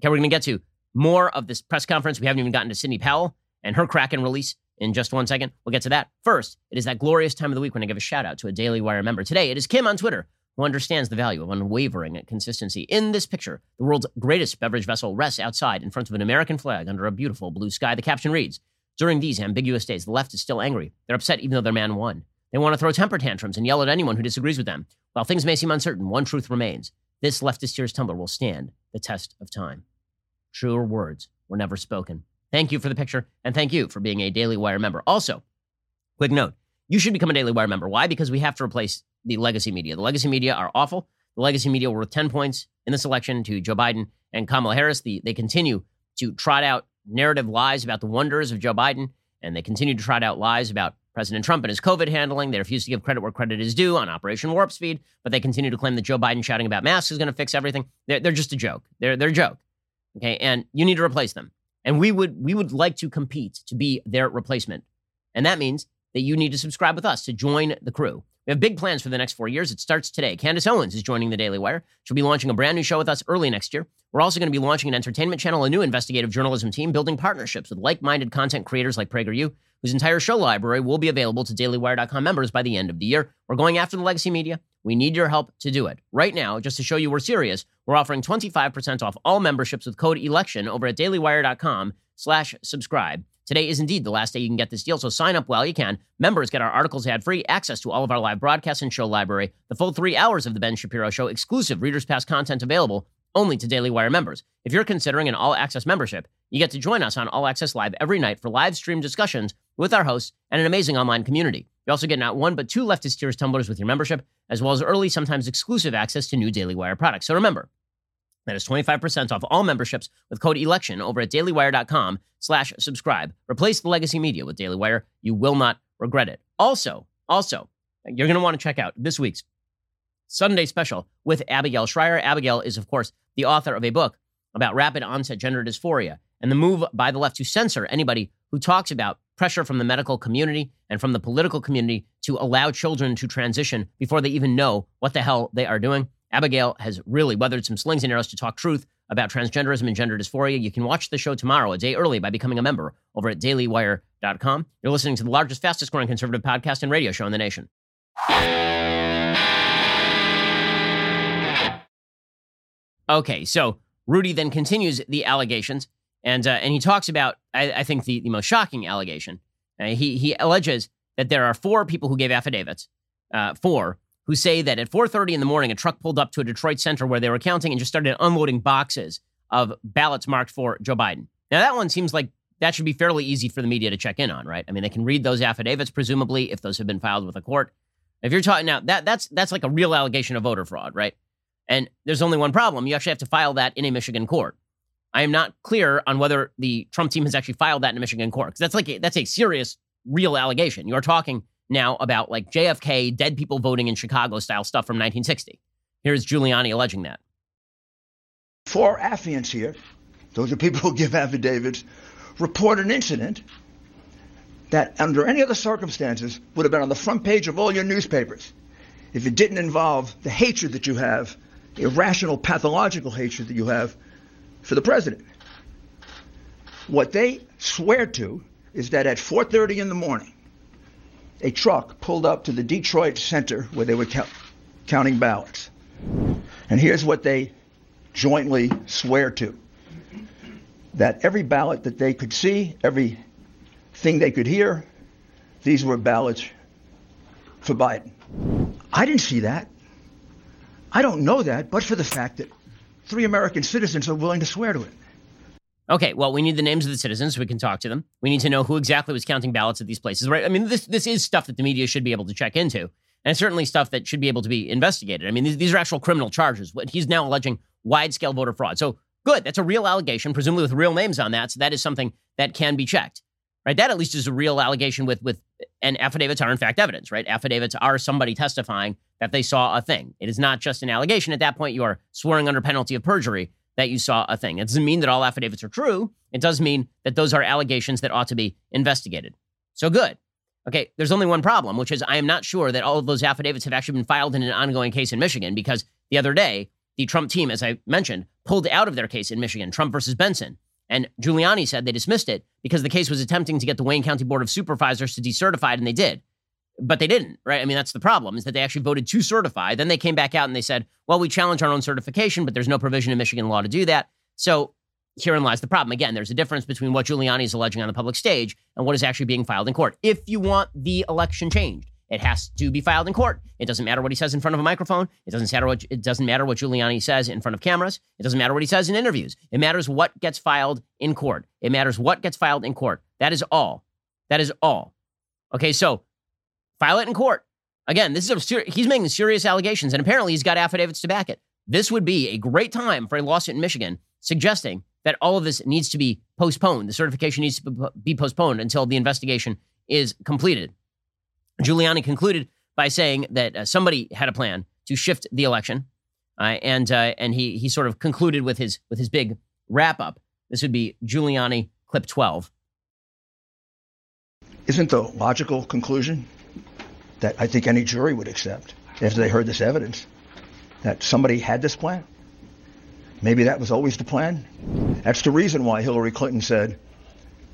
Speaker 1: Okay, we're going to get to more of this press conference. We haven't even gotten to Sidney Powell and her Kraken release in just one second. We'll get to that. First, it is that glorious time of the week when I give a shout out to a Daily Wire member. Today, it is Kim on Twitter who understands the value of unwavering consistency. In this picture, the world's greatest beverage vessel rests outside in front of an American flag under a beautiful blue sky. The caption reads During these ambiguous days, the left is still angry. They're upset even though their man won. They want to throw temper tantrums and yell at anyone who disagrees with them. While things may seem uncertain, one truth remains this leftist tears tumbler will stand the test of time. Truer words were never spoken. Thank you for the picture, and thank you for being a Daily Wire member. Also, quick note you should become a Daily Wire member. Why? Because we have to replace the legacy media. The legacy media are awful. The legacy media were worth 10 points in this election to Joe Biden and Kamala Harris. The, they continue to trot out narrative lies about the wonders of Joe Biden and they continue to trot out lies about President Trump and his COVID handling. They refuse to give credit where credit is due on Operation Warp Speed, but they continue to claim that Joe Biden shouting about masks is going to fix everything. They're, they're just a joke. They're, they're a joke. Okay. And you need to replace them. And we would, we would like to compete to be their replacement. And that means that you need to subscribe with us to join the crew. We have big plans for the next four years. It starts today. Candace Owens is joining the Daily Wire. She'll be launching a brand new show with us early next year. We're also going to be launching an entertainment channel, a new investigative journalism team, building partnerships with like minded content creators like PragerU, whose entire show library will be available to dailywire.com members by the end of the year. We're going after the legacy media. We need your help to do it. Right now, just to show you we're serious, we're offering 25% off all memberships with code ELECTION over at dailywire.com slash subscribe. Today is indeed the last day you can get this deal, so sign up while you can. Members get our articles ad free, access to all of our live broadcasts and show library, the full three hours of The Ben Shapiro Show, exclusive Readers Pass content available only to Daily Wire members. If you're considering an all access membership, you get to join us on All Access Live every night for live stream discussions with our hosts and an amazing online community. You also get not one, but two leftist tears tumblers with your membership, as well as early, sometimes exclusive access to new Daily Wire products. So remember, that is 25% off all memberships with code ELECTION over at dailywire.com slash subscribe. Replace the legacy media with Daily Wire. You will not regret it. Also, also, you're going to want to check out this week's Sunday special with Abigail Shrier. Abigail is, of course, the author of a book about rapid onset gender dysphoria and the move by the left to censor anybody who talks about pressure from the medical community and from the political community to allow children to transition before they even know what the hell they are doing. Abigail has really weathered some slings and arrows to talk truth about transgenderism and gender dysphoria. You can watch the show tomorrow, a day early, by becoming a member over at dailywire.com. You're listening to the largest, fastest growing conservative podcast and radio show in the nation. Okay, so Rudy then continues the allegations, and uh, and he talks about, I, I think, the, the most shocking allegation. Uh, he he alleges that there are four people who gave affidavits, uh, four who say that at 4:30 in the morning, a truck pulled up to a Detroit center where they were counting and just started unloading boxes of ballots marked for Joe Biden. Now that one seems like that should be fairly easy for the media to check in on, right? I mean, they can read those affidavits, presumably, if those have been filed with a court. If you're talking now, that that's that's like a real allegation of voter fraud, right? And there's only one problem: you actually have to file that in a Michigan court. I am not clear on whether the Trump team has actually filed that in a Michigan court because that's like a, that's a serious, real allegation. You are talking now about like JFK, dead people voting in Chicago style stuff from 1960. Here's Giuliani alleging that.
Speaker 2: Four affiants here, those are people who give affidavits, report an incident that under any other circumstances would have been on the front page of all your newspapers if it didn't involve the hatred that you have, irrational, pathological hatred that you have for the president. What they swear to is that at 4:30 in the morning, a truck pulled up to the Detroit Center where they were count, counting ballots. And here's what they jointly swear to that every ballot that they could see, every thing they could hear, these were ballots for Biden. I didn't see that. I don't know that, but for the fact that three American citizens are willing to swear to it.
Speaker 1: Okay, well, we need the names of the citizens so we can talk to them. We need to know who exactly was counting ballots at these places, right? I mean, this this is stuff that the media should be able to check into, and certainly stuff that should be able to be investigated. I mean, these, these are actual criminal charges. What He's now alleging wide scale voter fraud. So good, that's a real allegation, presumably with real names on that. So that is something that can be checked, right? That at least is a real allegation with with and affidavits are in fact evidence, right? Affidavits are somebody testifying that they saw a thing. It is not just an allegation. At that point, you are swearing under penalty of perjury that you saw a thing. It doesn't mean that all affidavits are true. It does mean that those are allegations that ought to be investigated. So good. Okay, there's only one problem, which is I am not sure that all of those affidavits have actually been filed in an ongoing case in Michigan because the other day, the Trump team, as I mentioned, pulled out of their case in Michigan, Trump versus Benson. And Giuliani said they dismissed it because the case was attempting to get the Wayne County Board of Supervisors to decertify it, and they did but they didn't, right? I mean, that's the problem is that they actually voted to certify. Then they came back out and they said, well, we challenge our own certification, but there's no provision in Michigan law to do that. So herein lies the problem. Again, there's a difference between what Giuliani is alleging on the public stage and what is actually being filed in court. If you want the election changed, it has to be filed in court. It doesn't matter what he says in front of a microphone. It doesn't matter what it doesn't matter what Giuliani says in front of cameras. It doesn't matter what he says in interviews. It matters what gets filed in court. It matters what gets filed in court. That is all. That is all. Okay, so file it in court. Again, this is a he's making serious allegations, and apparently he's got affidavits to back it. This would be a great time for a lawsuit in Michigan suggesting that all of this needs to be postponed. The certification needs to be postponed until the investigation is completed. Giuliani concluded by saying that uh, somebody had a plan to shift the election, uh, and uh, and he he sort of concluded with his with his big wrap up. This would be Giuliani clip twelve.
Speaker 2: Isn't the logical conclusion that I think any jury would accept after they heard this evidence that somebody had this plan? Maybe that was always the plan. That's the reason why Hillary Clinton said,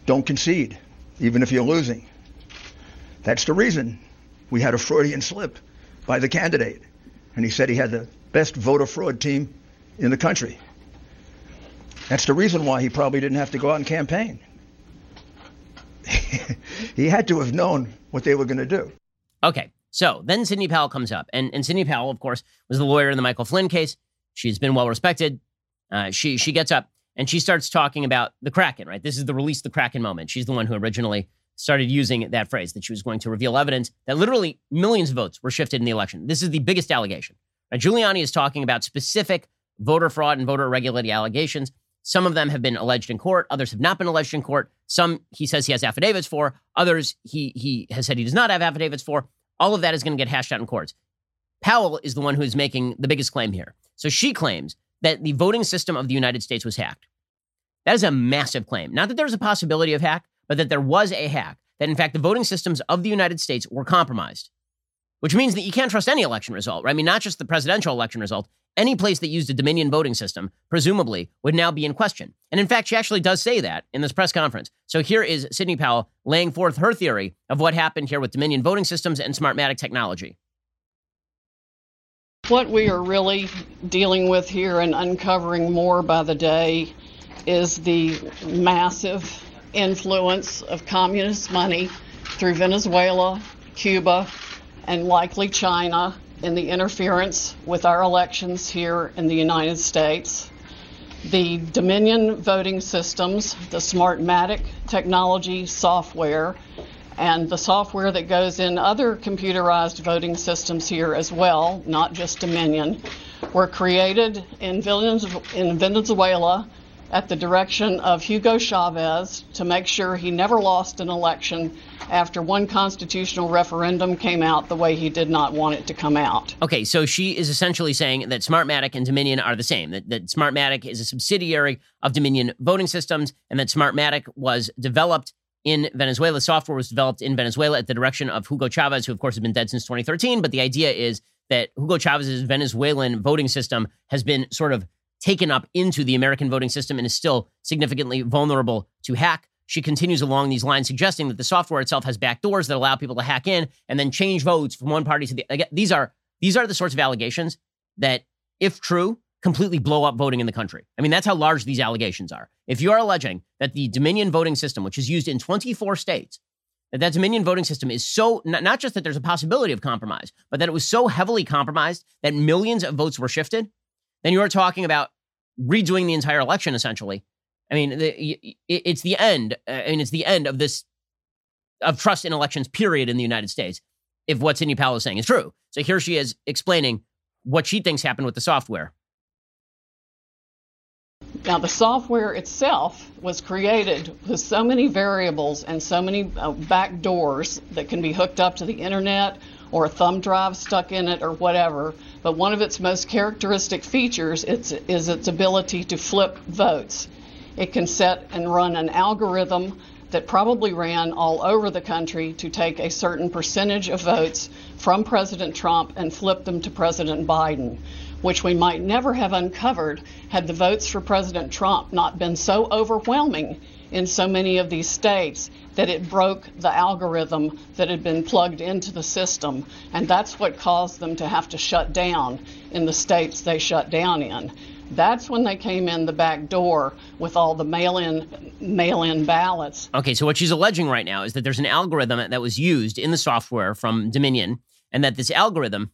Speaker 2: don't concede, even if you're losing. That's the reason we had a Freudian slip by the candidate. And he said he had the best voter fraud team in the country. That's the reason why he probably didn't have to go out and campaign. he had to have known what they were going to do.
Speaker 1: Okay. So then Sidney Powell comes up. And, and Sidney Powell, of course, was the lawyer in the Michael Flynn case. She's been well respected. Uh, she she gets up and she starts talking about the Kraken. Right, this is the release the Kraken moment. She's the one who originally started using that phrase that she was going to reveal evidence that literally millions of votes were shifted in the election. This is the biggest allegation. Now, Giuliani is talking about specific voter fraud and voter irregularity allegations. Some of them have been alleged in court. Others have not been alleged in court. Some he says he has affidavits for. Others he he has said he does not have affidavits for. All of that is going to get hashed out in courts. Powell is the one who is making the biggest claim here. So she claims that the voting system of the United States was hacked. That is a massive claim. Not that there's a possibility of hack, but that there was a hack. That in fact the voting systems of the United States were compromised, which means that you can't trust any election result. Right? I mean, not just the presidential election result. Any place that used a Dominion voting system, presumably, would now be in question. And in fact, she actually does say that in this press conference. So here is Sidney Powell laying forth her theory of what happened here with Dominion voting systems and Smartmatic technology.
Speaker 3: What we are really dealing with here and uncovering more by the day is the massive influence of communist money through Venezuela, Cuba, and likely China in the interference with our elections here in the United States. The Dominion voting systems, the Smartmatic technology software, and the software that goes in other computerized voting systems here as well, not just Dominion, were created in Venezuela at the direction of Hugo Chavez to make sure he never lost an election after one constitutional referendum came out the way he did not want it to come out.
Speaker 1: Okay, so she is essentially saying that Smartmatic and Dominion are the same, that, that Smartmatic is a subsidiary of Dominion voting systems, and that Smartmatic was developed in Venezuela. Software was developed in Venezuela at the direction of Hugo Chavez, who, of course, has been dead since 2013. But the idea is that Hugo Chavez's Venezuelan voting system has been sort of taken up into the American voting system and is still significantly vulnerable to hack. She continues along these lines, suggesting that the software itself has backdoors that allow people to hack in and then change votes from one party to the. Again, these are these are the sorts of allegations that, if true, completely blow up voting in the country. I mean, that's how large these allegations are. If you are alleging that the Dominion voting system, which is used in 24 states, that that Dominion voting system is so not just that there's a possibility of compromise, but that it was so heavily compromised that millions of votes were shifted, then you are talking about redoing the entire election essentially. I mean, the, it's the end. Uh, I mean, it's the end of this of trust in elections. Period in the United States. If what Sidney Powell is saying is true, so here she is explaining what she thinks happened with the software.
Speaker 3: Now, the software itself was created with so many variables and so many uh, back doors that can be hooked up to the internet or a thumb drive stuck in it or whatever. But one of its most characteristic features is, is its ability to flip votes. It can set and run an algorithm that probably ran all over the country to take a certain percentage of votes from President Trump and flip them to President Biden which we might never have uncovered had the votes for President Trump not been so overwhelming in so many of these states that it broke the algorithm that had been plugged into the system. And that's what caused them to have to shut down in the states they shut down in. That's when they came in the back door with all the mail-in mail-in ballots.
Speaker 1: Okay, so what she's alleging right now is that there's an algorithm that was used in the software from Dominion and that this algorithm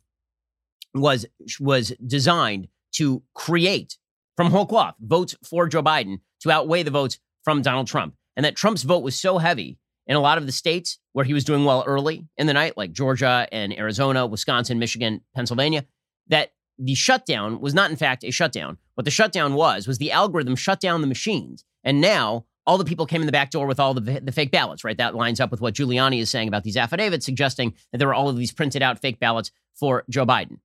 Speaker 1: was was designed to create from whole cloth votes for Joe Biden to outweigh the votes from Donald Trump. And that Trump's vote was so heavy in a lot of the states where he was doing well early in the night, like Georgia and Arizona, Wisconsin, Michigan, Pennsylvania, that the shutdown was not, in fact, a shutdown. What the shutdown was, was the algorithm shut down the machines. And now all the people came in the back door with all the, the fake ballots, right? That lines up with what Giuliani is saying about these affidavits, suggesting that there were all of these printed out fake ballots for Joe Biden,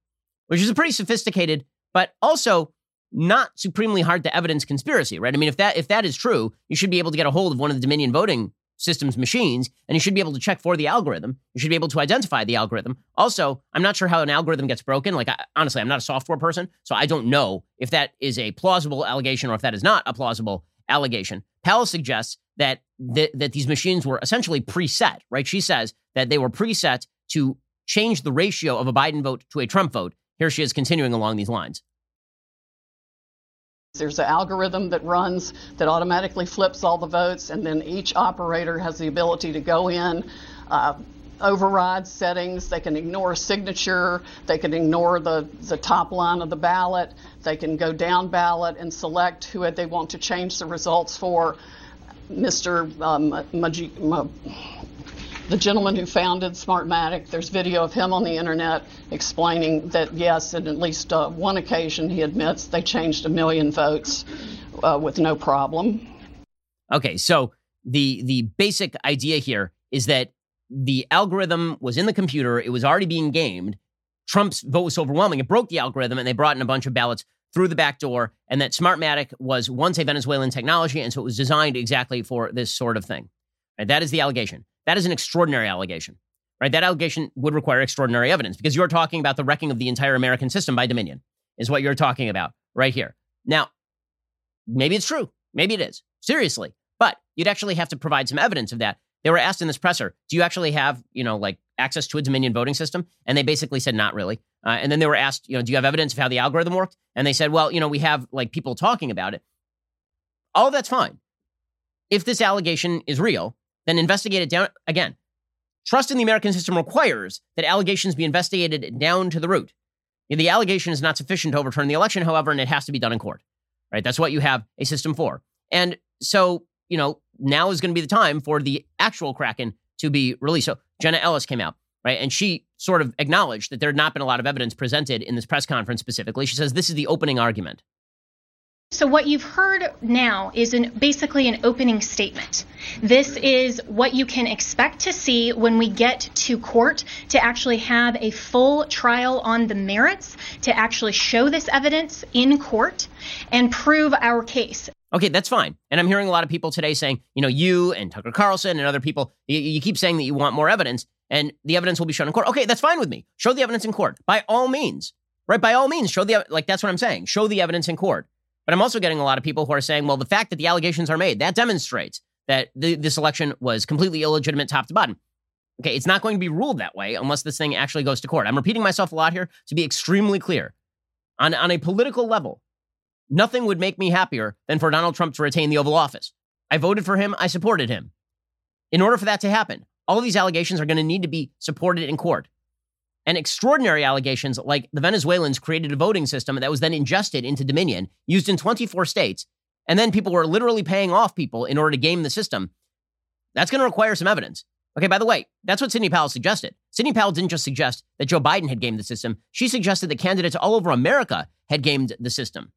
Speaker 1: which is a pretty sophisticated, but also not supremely hard to evidence conspiracy, right? I mean, if that if that is true, you should be able to get a hold of one of the Dominion voting systems machines and you should be able to check for the algorithm. You should be able to identify the algorithm. Also, I'm not sure how an algorithm gets broken. Like, I, honestly, I'm not a software person, so I don't know if that is a plausible allegation or if that is not a plausible allegation. Powell suggests that th- that these machines were essentially preset, right? She says that they were preset to change the ratio of a Biden vote to a Trump vote. Here she is continuing along these lines.
Speaker 3: There's an algorithm that runs that automatically flips all the votes, and then each operator has the ability to go in, uh, override settings. They can ignore a signature. They can ignore the, the top line of the ballot. They can go down ballot and select who they want to change the results for. Mr. Um, Maji, the gentleman who founded Smartmatic, there's video of him on the internet explaining that yes, at at least uh, one occasion he admits they changed a million votes uh, with no problem.
Speaker 1: Okay, so the the basic idea here is that the algorithm was in the computer, it was already being gamed. Trump's vote was overwhelming. It broke the algorithm, and they brought in a bunch of ballots through the back door. And that Smartmatic was once a Venezuelan technology, and so it was designed exactly for this sort of thing. Right, that is the allegation. That is an extraordinary allegation. Right? That allegation would require extraordinary evidence because you're talking about the wrecking of the entire American system by Dominion, is what you're talking about right here. Now, maybe it's true. Maybe it is. Seriously. But you'd actually have to provide some evidence of that. They were asked in this presser, do you actually have, you know, like access to a Dominion voting system? And they basically said, not really. Uh, and then they were asked, you know, do you have evidence of how the algorithm worked? And they said, well, you know, we have like people talking about it. All that's fine. If this allegation is real, then investigate it down. Again, trust in the American system requires that allegations be investigated down to the root. The allegation is not sufficient to overturn the election, however, and it has to be done in court. Right? That's what you have a system for. And so, you know, now is going to be the time for the actual Kraken to be released. So Jenna Ellis came out, right? And she sort of acknowledged that there had not been a lot of evidence presented in this press conference specifically. She says this is the opening argument.
Speaker 4: So, what you've heard now is an, basically an opening statement. This is what you can expect to see when we get to court to actually have a full trial on the merits, to actually show this evidence in court and prove our case.
Speaker 1: Okay, that's fine. And I'm hearing a lot of people today saying, you know, you and Tucker Carlson and other people, you, you keep saying that you want more evidence and the evidence will be shown in court. Okay, that's fine with me. Show the evidence in court by all means, right? By all means, show the, like, that's what I'm saying. Show the evidence in court. But I'm also getting a lot of people who are saying, well, the fact that the allegations are made, that demonstrates that the, this election was completely illegitimate top to bottom. Okay, it's not going to be ruled that way unless this thing actually goes to court. I'm repeating myself a lot here to be extremely clear. On, on a political level, nothing would make me happier than for Donald Trump to retain the Oval Office. I voted for him, I supported him. In order for that to happen, all of these allegations are going to need to be supported in court and extraordinary allegations like the Venezuelans created a voting system that was then ingested into Dominion, used in 24 states, and then people were literally paying off people in order to game the system. That's going to require some evidence. Okay, by the way, that's what Sidney Powell suggested. Sidney Powell didn't just suggest that Joe Biden had gamed the system. She suggested that candidates all over America had gamed the system.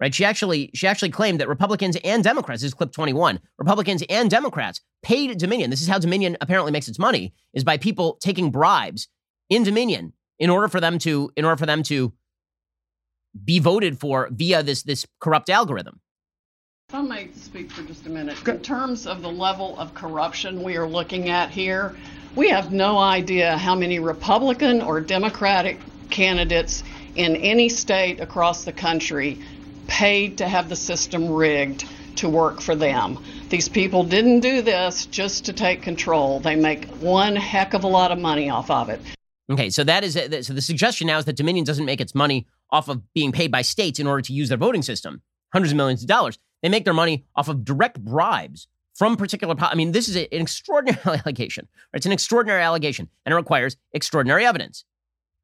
Speaker 1: Right? She actually she actually claimed that Republicans and Democrats, this is clip 21, Republicans and Democrats paid Dominion. This is how Dominion apparently makes its money, is by people taking bribes in Dominion in order for them to in order for them to be voted for via this this corrupt algorithm.
Speaker 3: If I may speak for just a minute, in terms of the level of corruption we are looking at here, we have no idea how many Republican or Democratic candidates in any state across the country paid to have the system rigged to work for them. These people didn't do this just to take control. They make one heck of a lot of money off of it.
Speaker 1: Okay, so that is uh, so the suggestion now is that Dominion doesn't make its money off of being paid by states in order to use their voting system, hundreds of millions of dollars. They make their money off of direct bribes from particular. I mean, this is an extraordinary allegation. It's an extraordinary allegation, and it requires extraordinary evidence.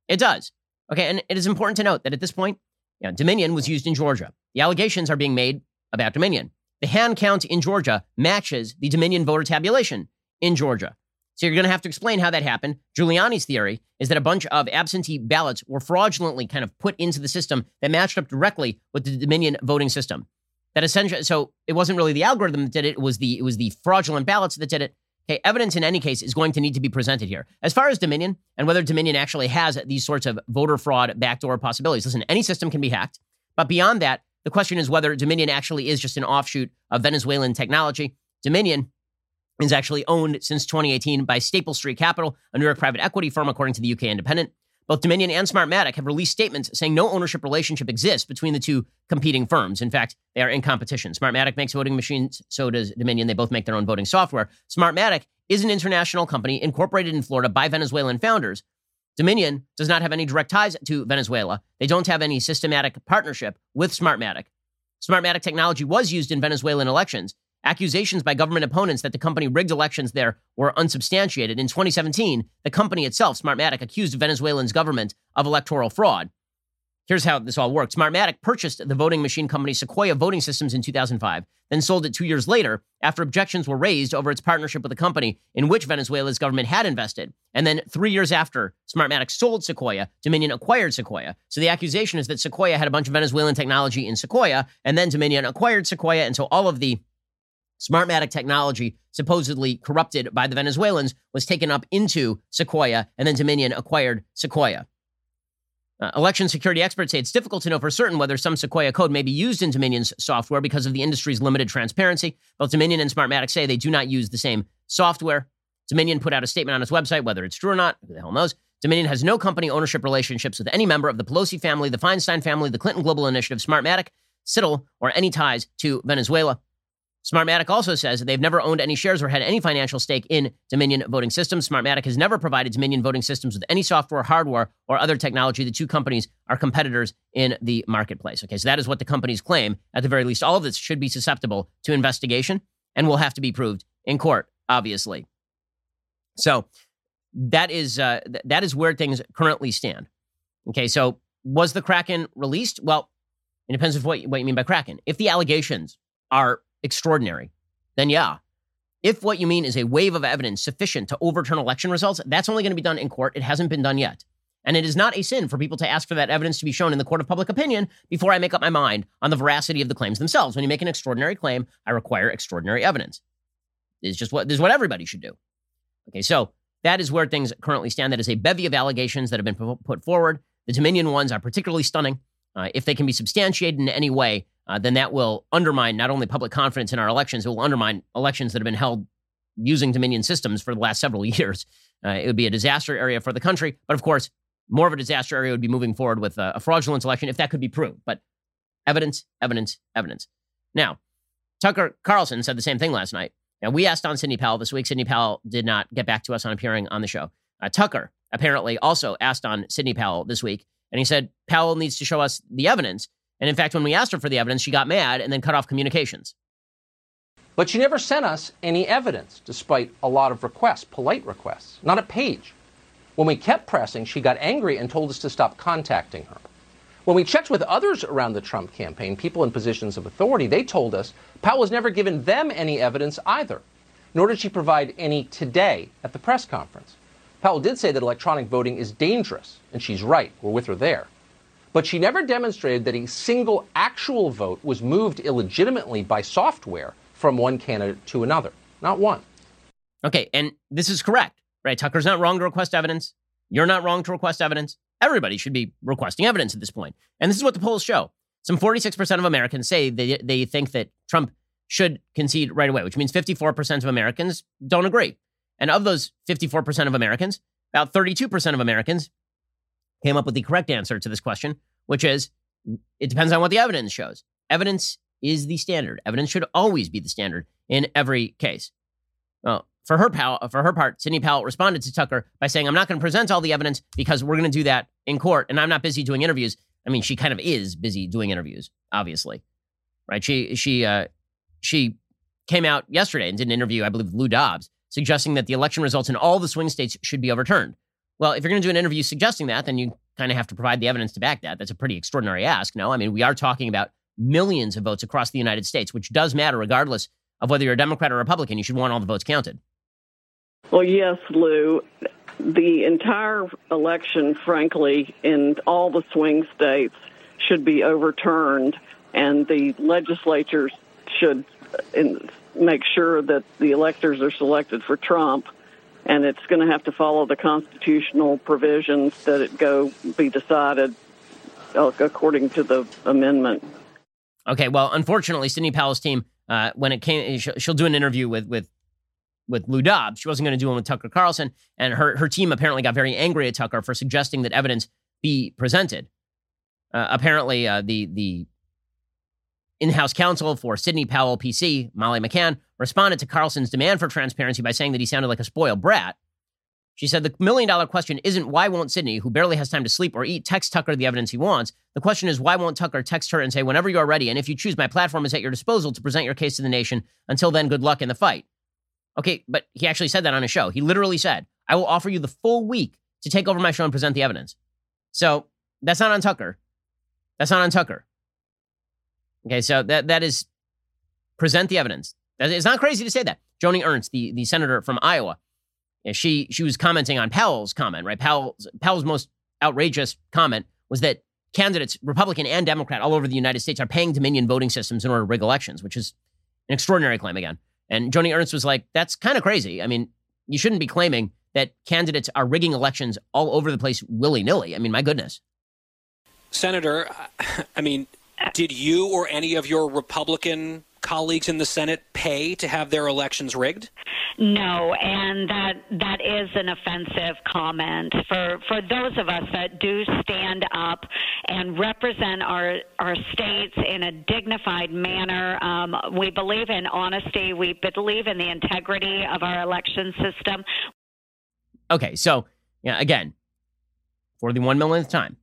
Speaker 1: It does. Okay, and it is important to note that at this point, you know, Dominion was used in Georgia. The allegations are being made about Dominion. The hand count in Georgia matches the Dominion voter tabulation in Georgia. So you're going to have to explain how that happened. Giuliani's theory is that a bunch of absentee ballots were fraudulently kind of put into the system that matched up directly with the Dominion voting system. That essentially, so it wasn't really the algorithm that did it; it was the it was the fraudulent ballots that did it. Okay, evidence in any case is going to need to be presented here. As far as Dominion and whether Dominion actually has these sorts of voter fraud backdoor possibilities, listen, any system can be hacked, but beyond that, the question is whether Dominion actually is just an offshoot of Venezuelan technology. Dominion is actually owned since 2018 by Staple Street Capital, a New York private equity firm, according to the UK Independent. Both Dominion and Smartmatic have released statements saying no ownership relationship exists between the two competing firms. In fact, they are in competition. Smartmatic makes voting machines, so does Dominion. They both make their own voting software. Smartmatic is an international company incorporated in Florida by Venezuelan founders. Dominion does not have any direct ties to Venezuela. They don't have any systematic partnership with Smartmatic. Smartmatic technology was used in Venezuelan elections. Accusations by government opponents that the company rigged elections there were unsubstantiated. In 2017, the company itself, Smartmatic, accused Venezuelan's government of electoral fraud. Here's how this all worked. Smartmatic purchased the voting machine company Sequoia Voting Systems in 2005, then sold it two years later after objections were raised over its partnership with a company in which Venezuela's government had invested. And then three years after Smartmatic sold Sequoia, Dominion acquired Sequoia. So the accusation is that Sequoia had a bunch of Venezuelan technology in Sequoia, and then Dominion acquired Sequoia. And so all of the Smartmatic technology, supposedly corrupted by the Venezuelans, was taken up into Sequoia, and then Dominion acquired Sequoia. Uh, election security experts say it's difficult to know for certain whether some Sequoia code may be used in Dominion's software because of the industry's limited transparency. Both Dominion and Smartmatic say they do not use the same software. Dominion put out a statement on its website, whether it's true or not, who the hell knows. Dominion has no company ownership relationships with any member of the Pelosi family, the Feinstein family, the Clinton Global Initiative, Smartmatic, Citadel, or any ties to Venezuela. Smartmatic also says that they've never owned any shares or had any financial stake in Dominion voting systems. Smartmatic has never provided Dominion voting systems with any software, hardware, or other technology. The two companies are competitors in the marketplace. Okay, so that is what the companies claim. At the very least, all of this should be susceptible to investigation and will have to be proved in court, obviously. So that is uh, th- that is where things currently stand. Okay, so was the Kraken released? Well, it depends on what, what you mean by Kraken. If the allegations are extraordinary, then yeah. If what you mean is a wave of evidence sufficient to overturn election results, that's only going to be done in court. It hasn't been done yet. And it is not a sin for people to ask for that evidence to be shown in the court of public opinion before I make up my mind on the veracity of the claims themselves. When you make an extraordinary claim, I require extraordinary evidence. It's just what this is what everybody should do. Okay, so that is where things currently stand. That is a bevy of allegations that have been put forward. The Dominion ones are particularly stunning. Uh, if they can be substantiated in any way, uh, then that will undermine not only public confidence in our elections, it will undermine elections that have been held using Dominion systems for the last several years. Uh, it would be a disaster area for the country. But of course, more of a disaster area would be moving forward with a, a fraudulent election if that could be proved. But evidence, evidence, evidence. Now, Tucker Carlson said the same thing last night. Now, we asked on Sidney Powell this week. Sidney Powell did not get back to us on appearing on the show. Uh, Tucker apparently also asked on Sidney Powell this week, and he said Powell needs to show us the evidence and in fact, when we asked her for the evidence, she got mad and then cut off communications.
Speaker 5: But she never sent us any evidence, despite a lot of requests, polite requests, not a page. When we kept pressing, she got angry and told us to stop contacting her. When we checked with others around the Trump campaign, people in positions of authority, they told us Powell has never given them any evidence either, nor did she provide any today at the press conference. Powell did say that electronic voting is dangerous, and she's right. We're with her there. But she never demonstrated that a single actual vote was moved illegitimately by software from one candidate to another. Not one.
Speaker 1: Okay, and this is correct, right? Tucker's not wrong to request evidence. You're not wrong to request evidence. Everybody should be requesting evidence at this point. And this is what the polls show. Some 46% of Americans say they, they think that Trump should concede right away, which means 54% of Americans don't agree. And of those 54% of Americans, about 32% of Americans came up with the correct answer to this question, which is it depends on what the evidence shows. Evidence is the standard. Evidence should always be the standard in every case. Well, for her, pal, for her part, Sidney Powell responded to Tucker by saying, I'm not going to present all the evidence because we're going to do that in court, and I'm not busy doing interviews. I mean, she kind of is busy doing interviews, obviously. Right? She she uh, she came out yesterday and did an interview, I believe, with Lou Dobbs, suggesting that the election results in all the swing states should be overturned. Well, if you're going to do an interview suggesting that, then you kind of have to provide the evidence to back that. That's a pretty extraordinary ask. No, I mean, we are talking about millions of votes across the United States, which does matter regardless of whether you're a Democrat or Republican. You should want all the votes counted.
Speaker 3: Well, yes, Lou. The entire election, frankly, in all the swing states should be overturned, and the legislatures should uh, make sure that the electors are selected for Trump. And it's going to have to follow the constitutional provisions that it go be decided uh, according to the amendment.
Speaker 1: Okay, well, unfortunately, Sidney Powell's team, uh, when it came, she'll, she'll, do an interview with with with Lou Dobbs. She wasn't going to do one with Tucker Carlson, and her her team apparently got very angry at Tucker for suggesting that evidence be presented. Uh, apparently, uh, the the in-house counsel for Sidney Powell PC, Molly McCann, responded to Carlson's demand for transparency by saying that he sounded like a spoiled brat. She said the million dollar question isn't why won't Sidney, who barely has time to sleep or eat, text Tucker the evidence he wants. The question is why won't Tucker text her and say, whenever you are ready, and if you choose, my platform is at your disposal to present your case to the nation. Until then, good luck in the fight. Okay, but he actually said that on his show. He literally said, I will offer you the full week to take over my show and present the evidence. So that's not on Tucker. That's not on Tucker. Okay, so that that is present the evidence. It's not crazy to say that. Joni Ernst, the, the senator from Iowa, eh, she she was commenting on Powell's comment, right? Powell's Powell's most outrageous comment was that candidates, Republican and Democrat, all over the United States are paying Dominion voting systems in order to rig elections, which is an extraordinary claim again. And Joni Ernst was like, "That's kind of crazy. I mean, you shouldn't be claiming that candidates are rigging elections all over the place willy nilly. I mean, my goodness."
Speaker 6: Senator, I mean, did you or any of your Republican colleagues in the Senate pay to have their elections rigged?
Speaker 7: No, and that that is an offensive comment for for those of us that do stand up and represent our our states in a dignified manner. Um, we believe in honesty. We believe in the integrity of our election system.
Speaker 1: Okay, so yeah, again, for the one millionth time,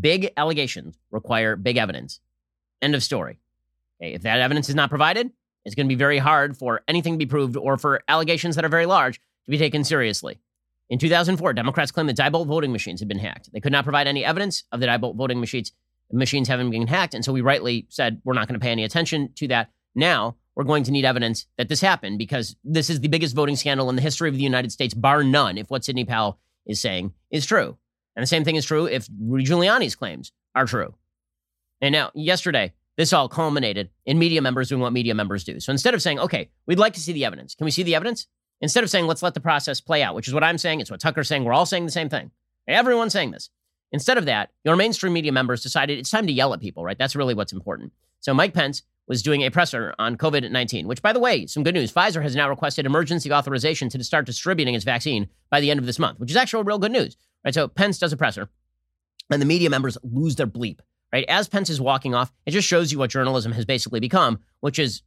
Speaker 1: big allegations require big evidence. End of story. Okay, if that evidence is not provided, it's going to be very hard for anything to be proved or for allegations that are very large to be taken seriously. In 2004, Democrats claimed that Diebold voting machines had been hacked. They could not provide any evidence of the Diebold voting machines machines having been hacked, and so we rightly said we're not going to pay any attention to that. Now we're going to need evidence that this happened because this is the biggest voting scandal in the history of the United States, bar none. If what Sidney Powell is saying is true, and the same thing is true if Rudy Giuliani's claims are true. And now, yesterday, this all culminated in media members doing what media members do. So instead of saying, okay, we'd like to see the evidence, can we see the evidence? Instead of saying, let's let the process play out, which is what I'm saying, it's what Tucker's saying, we're all saying the same thing. Everyone's saying this. Instead of that, your mainstream media members decided it's time to yell at people, right? That's really what's important. So Mike Pence was doing a presser on COVID 19, which, by the way, some good news. Pfizer has now requested emergency authorization to start distributing its vaccine by the end of this month, which is actual real good news, right? So Pence does a presser, and the media members lose their bleep right? As Pence is walking off, it just shows you what journalism has basically become, which is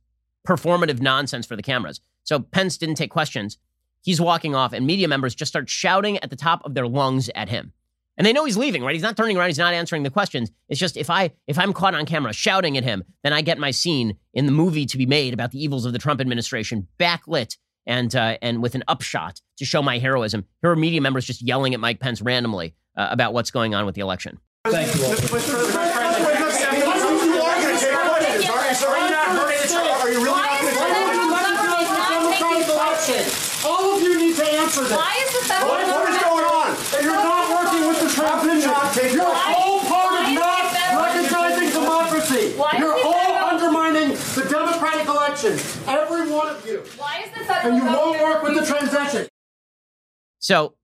Speaker 1: performative nonsense for the cameras. So Pence didn't take questions. He's walking off, and media members just start shouting at the top of their lungs at him. And they know he's leaving, right? He's not turning around. He's not answering the questions. It's just if I if I'm caught on camera shouting at him, then I get my scene in the movie to be made about the evils of the Trump administration backlit and uh, and with an upshot to show my heroism. Here are media members just yelling at Mike Pence randomly uh, about what's going on with the election.
Speaker 8: Thank you. Not hurting the chance? Are you really not the same?
Speaker 9: All of you need to answer this.
Speaker 10: Why is the federal
Speaker 9: what, what is going on? You're not working with the Trump transition. You're all part of not recognizing democracy. You're all undermining the democratic election. Every one of you. And you won't work with the transition.
Speaker 1: So,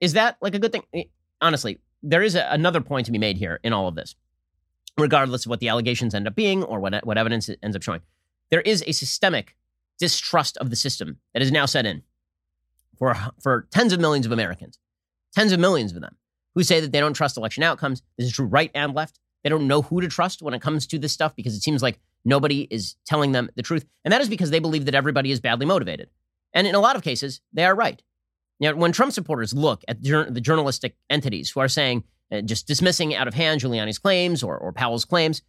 Speaker 1: is that like a good thing? Honestly, there is a, another point to be made here in all of this, regardless of what the allegations end up being or what, what evidence it ends up showing. There is a systemic distrust of the system that is now set in for, for tens of millions of Americans, tens of millions of them, who say that they don't trust election outcomes. This is true right and left. They don't know who to trust when it comes to this stuff because it seems like nobody is telling them the truth. And that is because they believe that everybody is badly motivated. And in a lot of cases, they are right. Now, when Trump supporters look at the journalistic entities who are saying, uh, just dismissing out of hand Giuliani's claims or, or Powell's claims,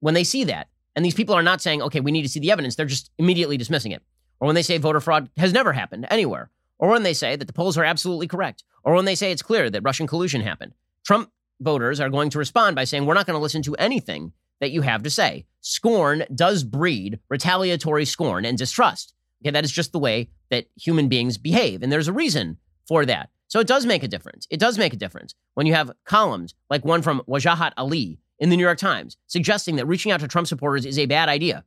Speaker 1: when they see that, and these people are not saying, okay, we need to see the evidence. They're just immediately dismissing it. Or when they say voter fraud has never happened anywhere. Or when they say that the polls are absolutely correct. Or when they say it's clear that Russian collusion happened. Trump voters are going to respond by saying, we're not going to listen to anything that you have to say. Scorn does breed retaliatory scorn and distrust. Okay, that is just the way that human beings behave. And there's a reason for that. So it does make a difference. It does make a difference when you have columns like one from Wajahat Ali in the New York Times suggesting that reaching out to Trump supporters is a bad idea.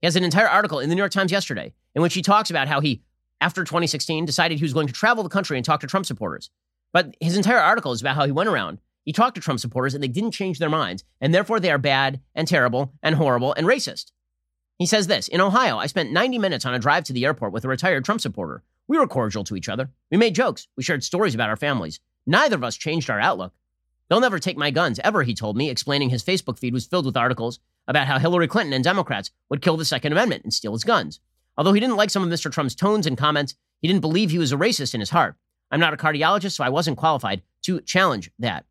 Speaker 1: He has an entire article in the New York Times yesterday in which he talks about how he, after 2016, decided he was going to travel the country and talk to Trump supporters. But his entire article is about how he went around, he talked to Trump supporters, and they didn't change their minds, and therefore they are bad and terrible and horrible and racist. He says this In Ohio, I spent 90 minutes on a drive to the airport with a retired Trump supporter. We were cordial to each other. We made jokes. We shared stories about our families. Neither of us changed our outlook. They'll never take my guns, ever, he told me, explaining his Facebook feed was filled with articles about how Hillary Clinton and Democrats would kill the Second Amendment and steal his guns. Although he didn't like some of Mr. Trump's tones and comments, he didn't believe he was a racist in his heart. I'm not a cardiologist, so I wasn't qualified to challenge that.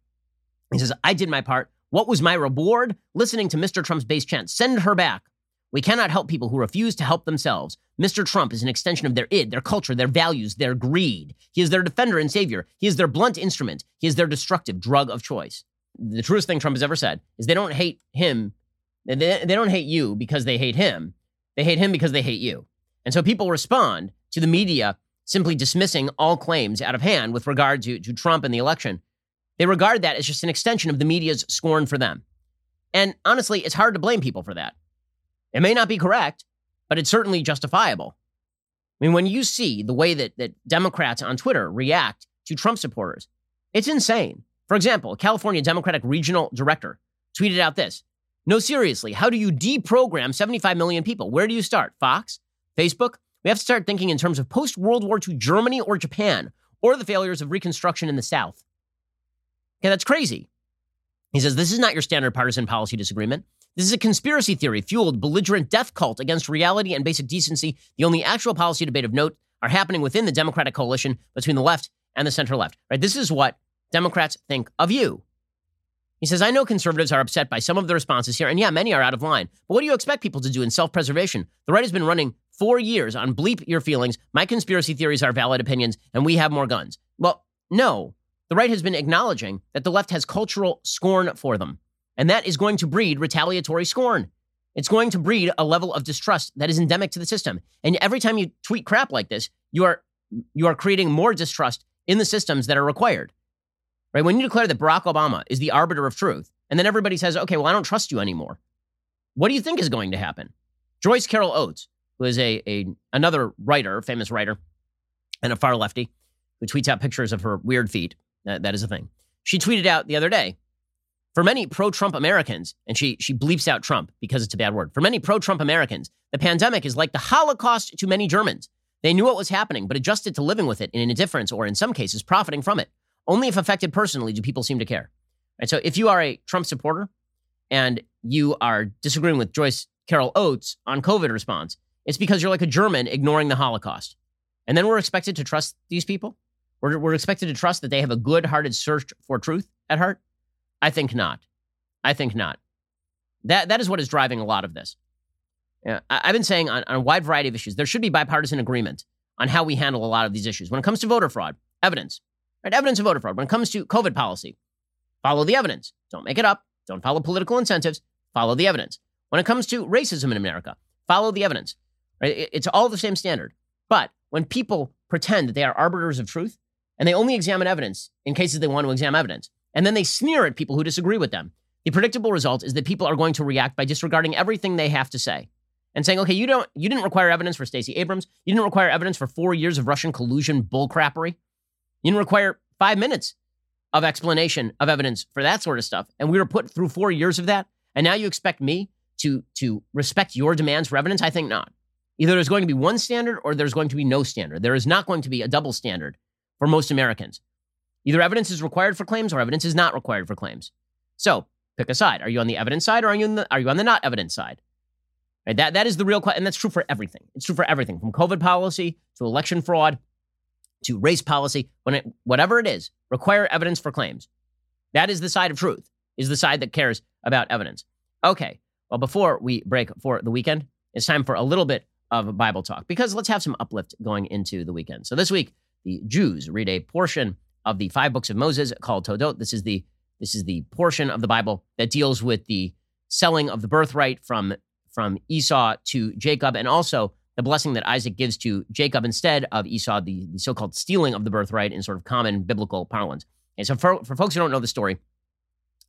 Speaker 1: He says, I did my part. What was my reward? Listening to Mr. Trump's base chant, send her back. We cannot help people who refuse to help themselves. Mr. Trump is an extension of their id, their culture, their values, their greed. He is their defender and savior. He is their blunt instrument. He is their destructive drug of choice. The truest thing Trump has ever said is they don't hate him. They, they don't hate you because they hate him. They hate him because they hate you. And so people respond to the media simply dismissing all claims out of hand with regard to, to Trump and the election. They regard that as just an extension of the media's scorn for them. And honestly, it's hard to blame people for that. It may not be correct, but it's certainly justifiable. I mean, when you see the way that, that Democrats on Twitter react to Trump supporters, it's insane. For example, California Democratic regional director tweeted out this No, seriously, how do you deprogram 75 million people? Where do you start? Fox? Facebook? We have to start thinking in terms of post World War II Germany or Japan, or the failures of Reconstruction in the South. Okay, that's crazy. He says this is not your standard partisan policy disagreement. This is a conspiracy theory fueled belligerent death cult against reality and basic decency. The only actual policy debate of note are happening within the Democratic coalition between the left and the center left. Right? This is what Democrats think of you. He says, I know conservatives are upset by some of the responses here, and yeah, many are out of line. But what do you expect people to do in self preservation? The right has been running four years on bleep your feelings. My conspiracy theories are valid opinions, and we have more guns. Well, no. The right has been acknowledging that the left has cultural scorn for them. And that is going to breed retaliatory scorn. It's going to breed a level of distrust that is endemic to the system. And every time you tweet crap like this, you are you are creating more distrust in the systems that are required. Right? When you declare that Barack Obama is the arbiter of truth, and then everybody says, "Okay, well, I don't trust you anymore." What do you think is going to happen? Joyce Carol Oates, who is a, a another writer, famous writer, and a far lefty, who tweets out pictures of her weird feet. That, that is a thing. She tweeted out the other day for many pro Trump Americans, and she, she bleeps out Trump because it's a bad word. For many pro Trump Americans, the pandemic is like the Holocaust to many Germans. They knew what was happening, but adjusted to living with it in indifference or, in some cases, profiting from it. Only if affected personally do people seem to care. So if you are a Trump supporter and you are disagreeing with Joyce Carol Oates on COVID response, it's because you're like a German ignoring the Holocaust. And then we're expected to trust these people? We're, we're expected to trust that they have a good hearted search for truth at heart? I think not. I think not. That that is what is driving a lot of this. Yeah, I, have been saying on, on a wide variety of issues, there should be bipartisan agreement on how we handle a lot of these issues. When it comes to voter fraud, evidence, right? Evidence of voter fraud. When it comes to COVID policy, follow the evidence. Don't make it up. Don't follow political incentives. Follow the evidence. When it comes to racism in America, follow the evidence. Right? It's all the same standard. But when people pretend that they are arbiters of truth and they only examine evidence in cases they want to examine evidence, and then they sneer at people who disagree with them. The predictable result is that people are going to react by disregarding everything they have to say and saying, okay, you don't you didn't require evidence for Stacey Abrams. You didn't require evidence for four years of Russian collusion bullcrappery. You didn't require five minutes of explanation of evidence for that sort of stuff. And we were put through four years of that. And now you expect me to, to respect your demands for evidence? I think not. Either there's going to be one standard or there's going to be no standard. There is not going to be a double standard for most Americans. Either evidence is required for claims or evidence is not required for claims. So pick a side. Are you on the evidence side or are you, the, are you on the not evidence side? Right? That, that is the real question. And that's true for everything. It's true for everything from COVID policy to election fraud to race policy. When it, whatever it is, require evidence for claims. That is the side of truth, is the side that cares about evidence. Okay. Well, before we break for the weekend, it's time for a little bit of Bible talk because let's have some uplift going into the weekend. So this week, the Jews read a portion of the five books of Moses called Toldot. This is the this is the portion of the Bible that deals with the selling of the birthright from from Esau to Jacob, and also the blessing that Isaac gives to Jacob instead of Esau, the, the so called stealing of the birthright in sort of common biblical parlance. And so, for, for folks who don't know the story,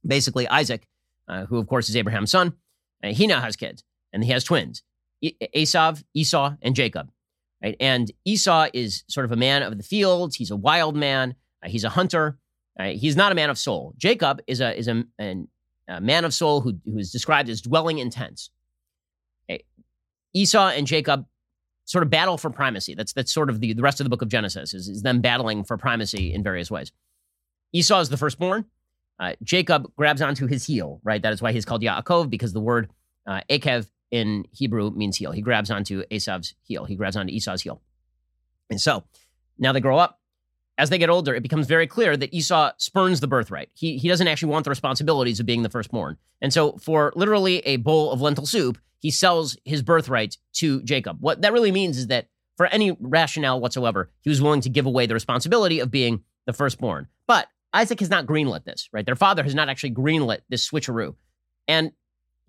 Speaker 1: basically, Isaac, uh, who of course is Abraham's son, uh, he now has kids and he has twins Esau, Esau, and Jacob. Right? And Esau is sort of a man of the fields, he's a wild man, uh, he's a hunter. Uh, he's not a man of soul. Jacob is a is a, an, a man of soul who, who is described as dwelling in tents. Esau and Jacob sort of battle for primacy. That's that's sort of the, the rest of the book of Genesis is, is them battling for primacy in various ways. Esau is the firstborn. Uh, Jacob grabs onto his heel, right? That is why he's called Yaakov because the word uh, Akev in Hebrew means heel. He grabs onto Esau's heel. He grabs onto Esau's heel. And so now they grow up as they get older, it becomes very clear that Esau spurns the birthright. He, he doesn't actually want the responsibilities of being the firstborn. And so, for literally a bowl of lentil soup, he sells his birthright to Jacob. What that really means is that for any rationale whatsoever, he was willing to give away the responsibility of being the firstborn. But Isaac has not greenlit this, right? Their father has not actually greenlit this switcheroo. And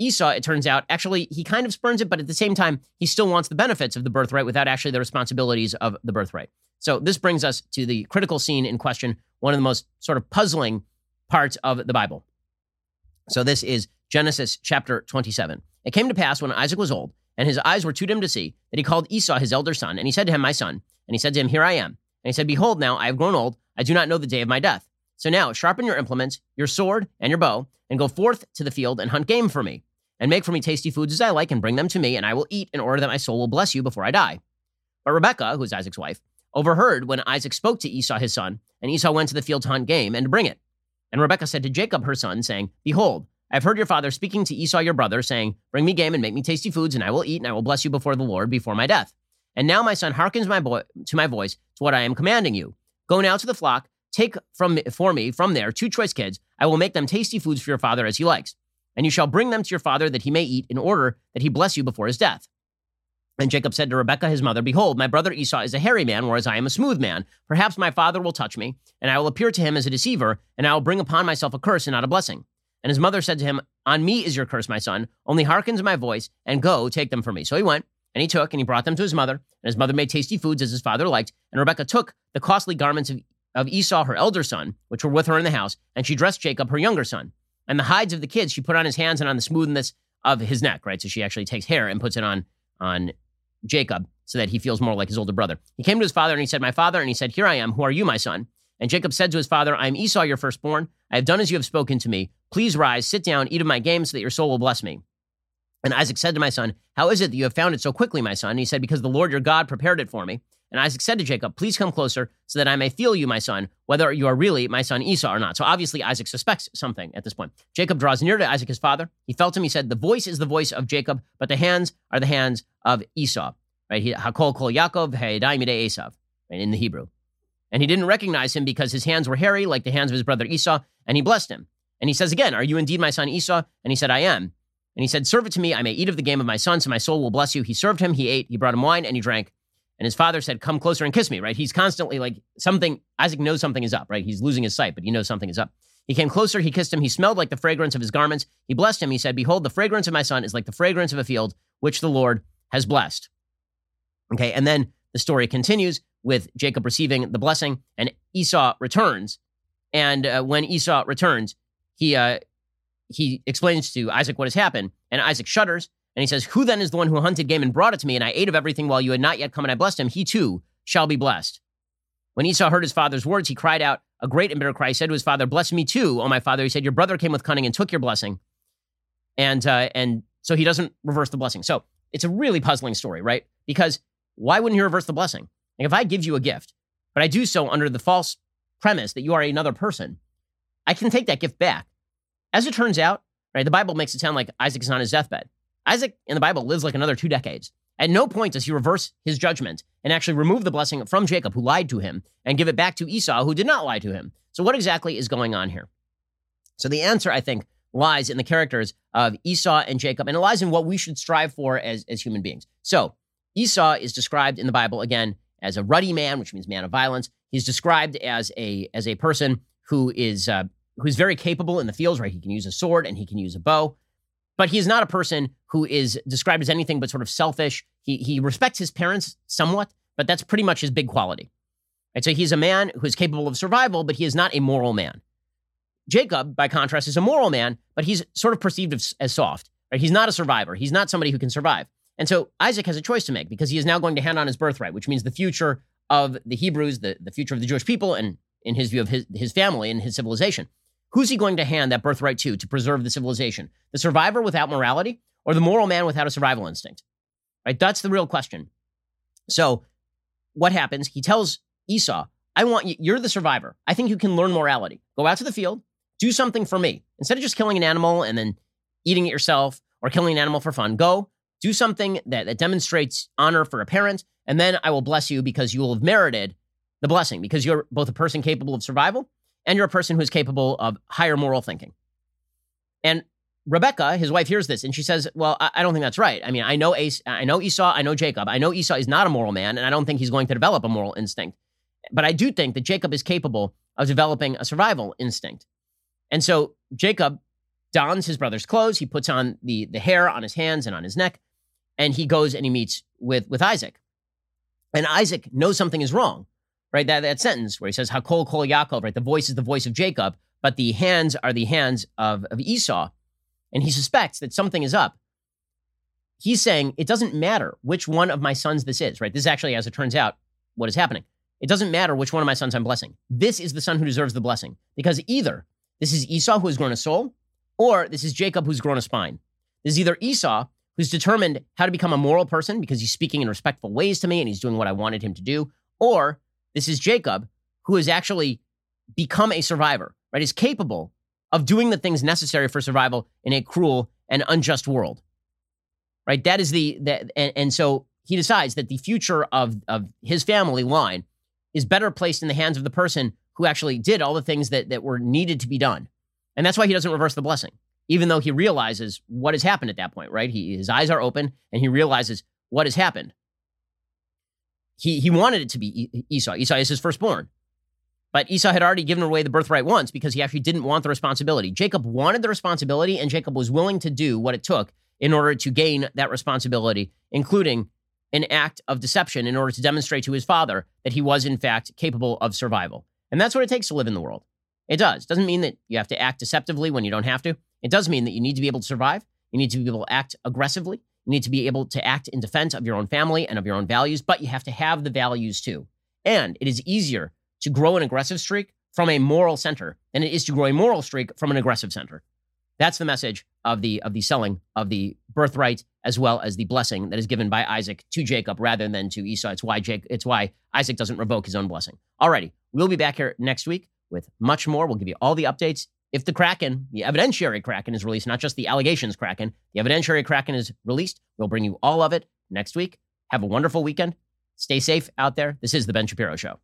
Speaker 1: Esau, it turns out, actually, he kind of spurns it, but at the same time, he still wants the benefits of the birthright without actually the responsibilities of the birthright. So this brings us to the critical scene in question, one of the most sort of puzzling parts of the Bible. So this is Genesis chapter 27. It came to pass when Isaac was old, and his eyes were too dim to see, that he called Esau his elder son, and he said to him, My son. And he said to him, Here I am. And he said, Behold, now I have grown old, I do not know the day of my death. So now sharpen your implements, your sword and your bow, and go forth to the field and hunt game for me, and make for me tasty foods as I like, and bring them to me, and I will eat in order that my soul will bless you before I die. But Rebekah, who is Isaac's wife, overheard when Isaac spoke to Esau his son, and Esau went to the field to hunt game and bring it. And Rebekah said to Jacob her son, saying, Behold, I have heard your father speaking to Esau your brother, saying, Bring me game and make me tasty foods, and I will eat, and I will bless you before the Lord before my death. And now my son hearkens my boy, to my voice, to what I am commanding you. Go now to the flock, take from for me from there two choice kids. I will make them tasty foods for your father as he likes. And you shall bring them to your father that he may eat, in order that he bless you before his death. And Jacob said to Rebekah his mother, Behold, my brother Esau is a hairy man, whereas I am a smooth man. Perhaps my father will touch me, and I will appear to him as a deceiver, and I will bring upon myself a curse and not a blessing. And his mother said to him, On me is your curse, my son. Only hearken to my voice, and go, take them for me. So he went, and he took, and he brought them to his mother. And his mother made tasty foods as his father liked. And Rebekah took the costly garments of, of Esau, her elder son, which were with her in the house, and she dressed Jacob, her younger son. And the hides of the kids she put on his hands and on the smoothness of his neck, right? So she actually takes hair and puts it on, on Jacob so that he feels more like his older brother. He came to his father and he said, My father, and he said, Here I am. Who are you, my son? And Jacob said to his father, I am Esau, your firstborn. I have done as you have spoken to me. Please rise, sit down, eat of my game, so that your soul will bless me. And Isaac said to my son, How is it that you have found it so quickly, my son? And he said, Because the Lord your God prepared it for me. And Isaac said to Jacob, Please come closer, so that I may feel you, my son, whether you are really my son Esau or not. So obviously, Isaac suspects something at this point. Jacob draws near to Isaac, his father. He felt him. He said, The voice is the voice of Jacob, but the hands are the hands of Esau right? He Hakol kol Yaakov Hayadai Esav, right, in the Hebrew. And he didn't recognize him because his hands were hairy, like the hands of his brother Esau, and he blessed him. And he says again, Are you indeed my son Esau? And he said, I am. And he said, Serve it to me, I may eat of the game of my son, so my soul will bless you. He served him, he ate, he brought him wine, and he drank. And his father said, Come closer and kiss me, right? He's constantly like something, Isaac knows something is up, right? He's losing his sight, but he knows something is up. He came closer, he kissed him, he smelled like the fragrance of his garments. He blessed him, he said, Behold, the fragrance of my son is like the fragrance of a field, which the Lord has blessed. Okay, and then the story continues with Jacob receiving the blessing, and Esau returns. And uh, when Esau returns, he uh, he explains to Isaac what has happened, and Isaac shudders, and he says, "Who then is the one who hunted game and brought it to me, and I ate of everything while you had not yet come, and I blessed him? He too shall be blessed." When Esau heard his father's words, he cried out a great and bitter cry. He said to his father, "Bless me too, O my father." He said, "Your brother came with cunning and took your blessing," and uh, and so he doesn't reverse the blessing. So it's a really puzzling story, right? Because why wouldn't he reverse the blessing? Like if I give you a gift, but I do so under the false premise that you are another person, I can take that gift back. As it turns out, right, the Bible makes it sound like Isaac is on his deathbed. Isaac in the Bible lives like another two decades. At no point does he reverse his judgment and actually remove the blessing from Jacob, who lied to him, and give it back to Esau, who did not lie to him. So, what exactly is going on here? So, the answer, I think, lies in the characters of Esau and Jacob, and it lies in what we should strive for as, as human beings. So, Esau is described in the Bible again as a ruddy man, which means man of violence. He's described as a as a person who is uh, who's very capable in the fields, right? He can use a sword and he can use a bow. But he is not a person who is described as anything but sort of selfish. He, he respects his parents somewhat, but that's pretty much his big quality. Right? So he's a man who is capable of survival, but he is not a moral man. Jacob, by contrast, is a moral man, but he's sort of perceived as, as soft. Right? He's not a survivor. He's not somebody who can survive. And so Isaac has a choice to make because he is now going to hand on his birthright, which means the future of the Hebrews, the, the future of the Jewish people, and in his view of his, his family and his civilization. Who's he going to hand that birthright to to preserve the civilization? The survivor without morality or the moral man without a survival instinct? Right? That's the real question. So what happens? He tells Esau, I want you, you're the survivor. I think you can learn morality. Go out to the field, do something for me. Instead of just killing an animal and then eating it yourself or killing an animal for fun, go do something that, that demonstrates honor for a parent, and then I will bless you because you will have merited the blessing because you're both a person capable of survival and you're a person who's capable of higher moral thinking. And Rebecca, his wife, hears this and she says, "Well, I, I don't think that's right. I mean, I know Ace, I know Esau, I know Jacob. I know Esau is not a moral man, and I don't think he's going to develop a moral instinct. But I do think that Jacob is capable of developing a survival instinct. And so Jacob dons his brother's clothes. He puts on the the hair on his hands and on his neck, and he goes and he meets with with Isaac. And Isaac knows something is wrong, right? That that sentence where he says, "Hakol kol Yaakov," right? The voice is the voice of Jacob, but the hands are the hands of, of Esau, and he suspects that something is up. He's saying it doesn't matter which one of my sons this is, right? This is actually, as it turns out, what is happening. It doesn't matter which one of my sons I'm blessing. This is the son who deserves the blessing because either this is Esau who has grown a soul, or this is Jacob who's grown a spine. This is either Esau who's determined how to become a moral person because he's speaking in respectful ways to me and he's doing what I wanted him to do. Or this is Jacob who has actually become a survivor, right? Is capable of doing the things necessary for survival in a cruel and unjust world. Right? That is the that and, and so he decides that the future of, of his family line is better placed in the hands of the person who actually did all the things that, that were needed to be done. And that's why he doesn't reverse the blessing even though he realizes what has happened at that point, right? He, his eyes are open and he realizes what has happened. He, he wanted it to be Esau. Esau is his firstborn. But Esau had already given away the birthright once because he actually didn't want the responsibility. Jacob wanted the responsibility, and Jacob was willing to do what it took in order to gain that responsibility, including an act of deception in order to demonstrate to his father that he was, in fact, capable of survival. And that's what it takes to live in the world. It does. It Doesn't mean that you have to act deceptively when you don't have to. It does mean that you need to be able to survive. You need to be able to act aggressively. You need to be able to act in defense of your own family and of your own values, but you have to have the values too. And it is easier to grow an aggressive streak from a moral center than it is to grow a moral streak from an aggressive center. That's the message of the of the selling of the birthright as well as the blessing that is given by Isaac to Jacob rather than to Esau. It's why Jake, it's why Isaac doesn't revoke his own blessing. Alrighty, we'll be back here next week with much more. We'll give you all the updates if the Kraken, the evidentiary Kraken is released, not just the allegations Kraken, the evidentiary Kraken is released, we'll bring you all of it next week. Have a wonderful weekend. Stay safe out there. This is The Ben Shapiro Show.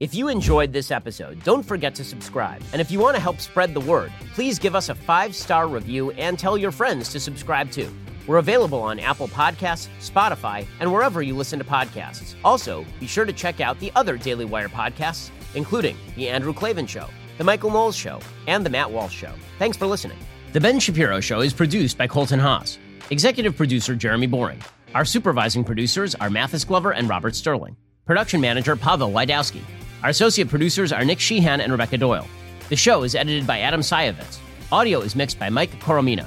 Speaker 1: If you enjoyed this episode, don't forget to subscribe. And if you want to help spread the word, please give us a five star review and tell your friends to subscribe too. We're available on Apple Podcasts, Spotify, and wherever you listen to podcasts. Also, be sure to check out the other Daily Wire podcasts, including The Andrew Klavan Show, The Michael Knowles Show, and The Matt Walsh Show. Thanks for listening. The Ben Shapiro Show is produced by Colton Haas, executive producer Jeremy Boring. Our supervising producers are Mathis Glover and Robert Sterling. Production manager Pavel Wydowski. Our associate producers are Nick Sheehan and Rebecca Doyle. The show is edited by Adam Sayevitz. Audio is mixed by Mike Coromina.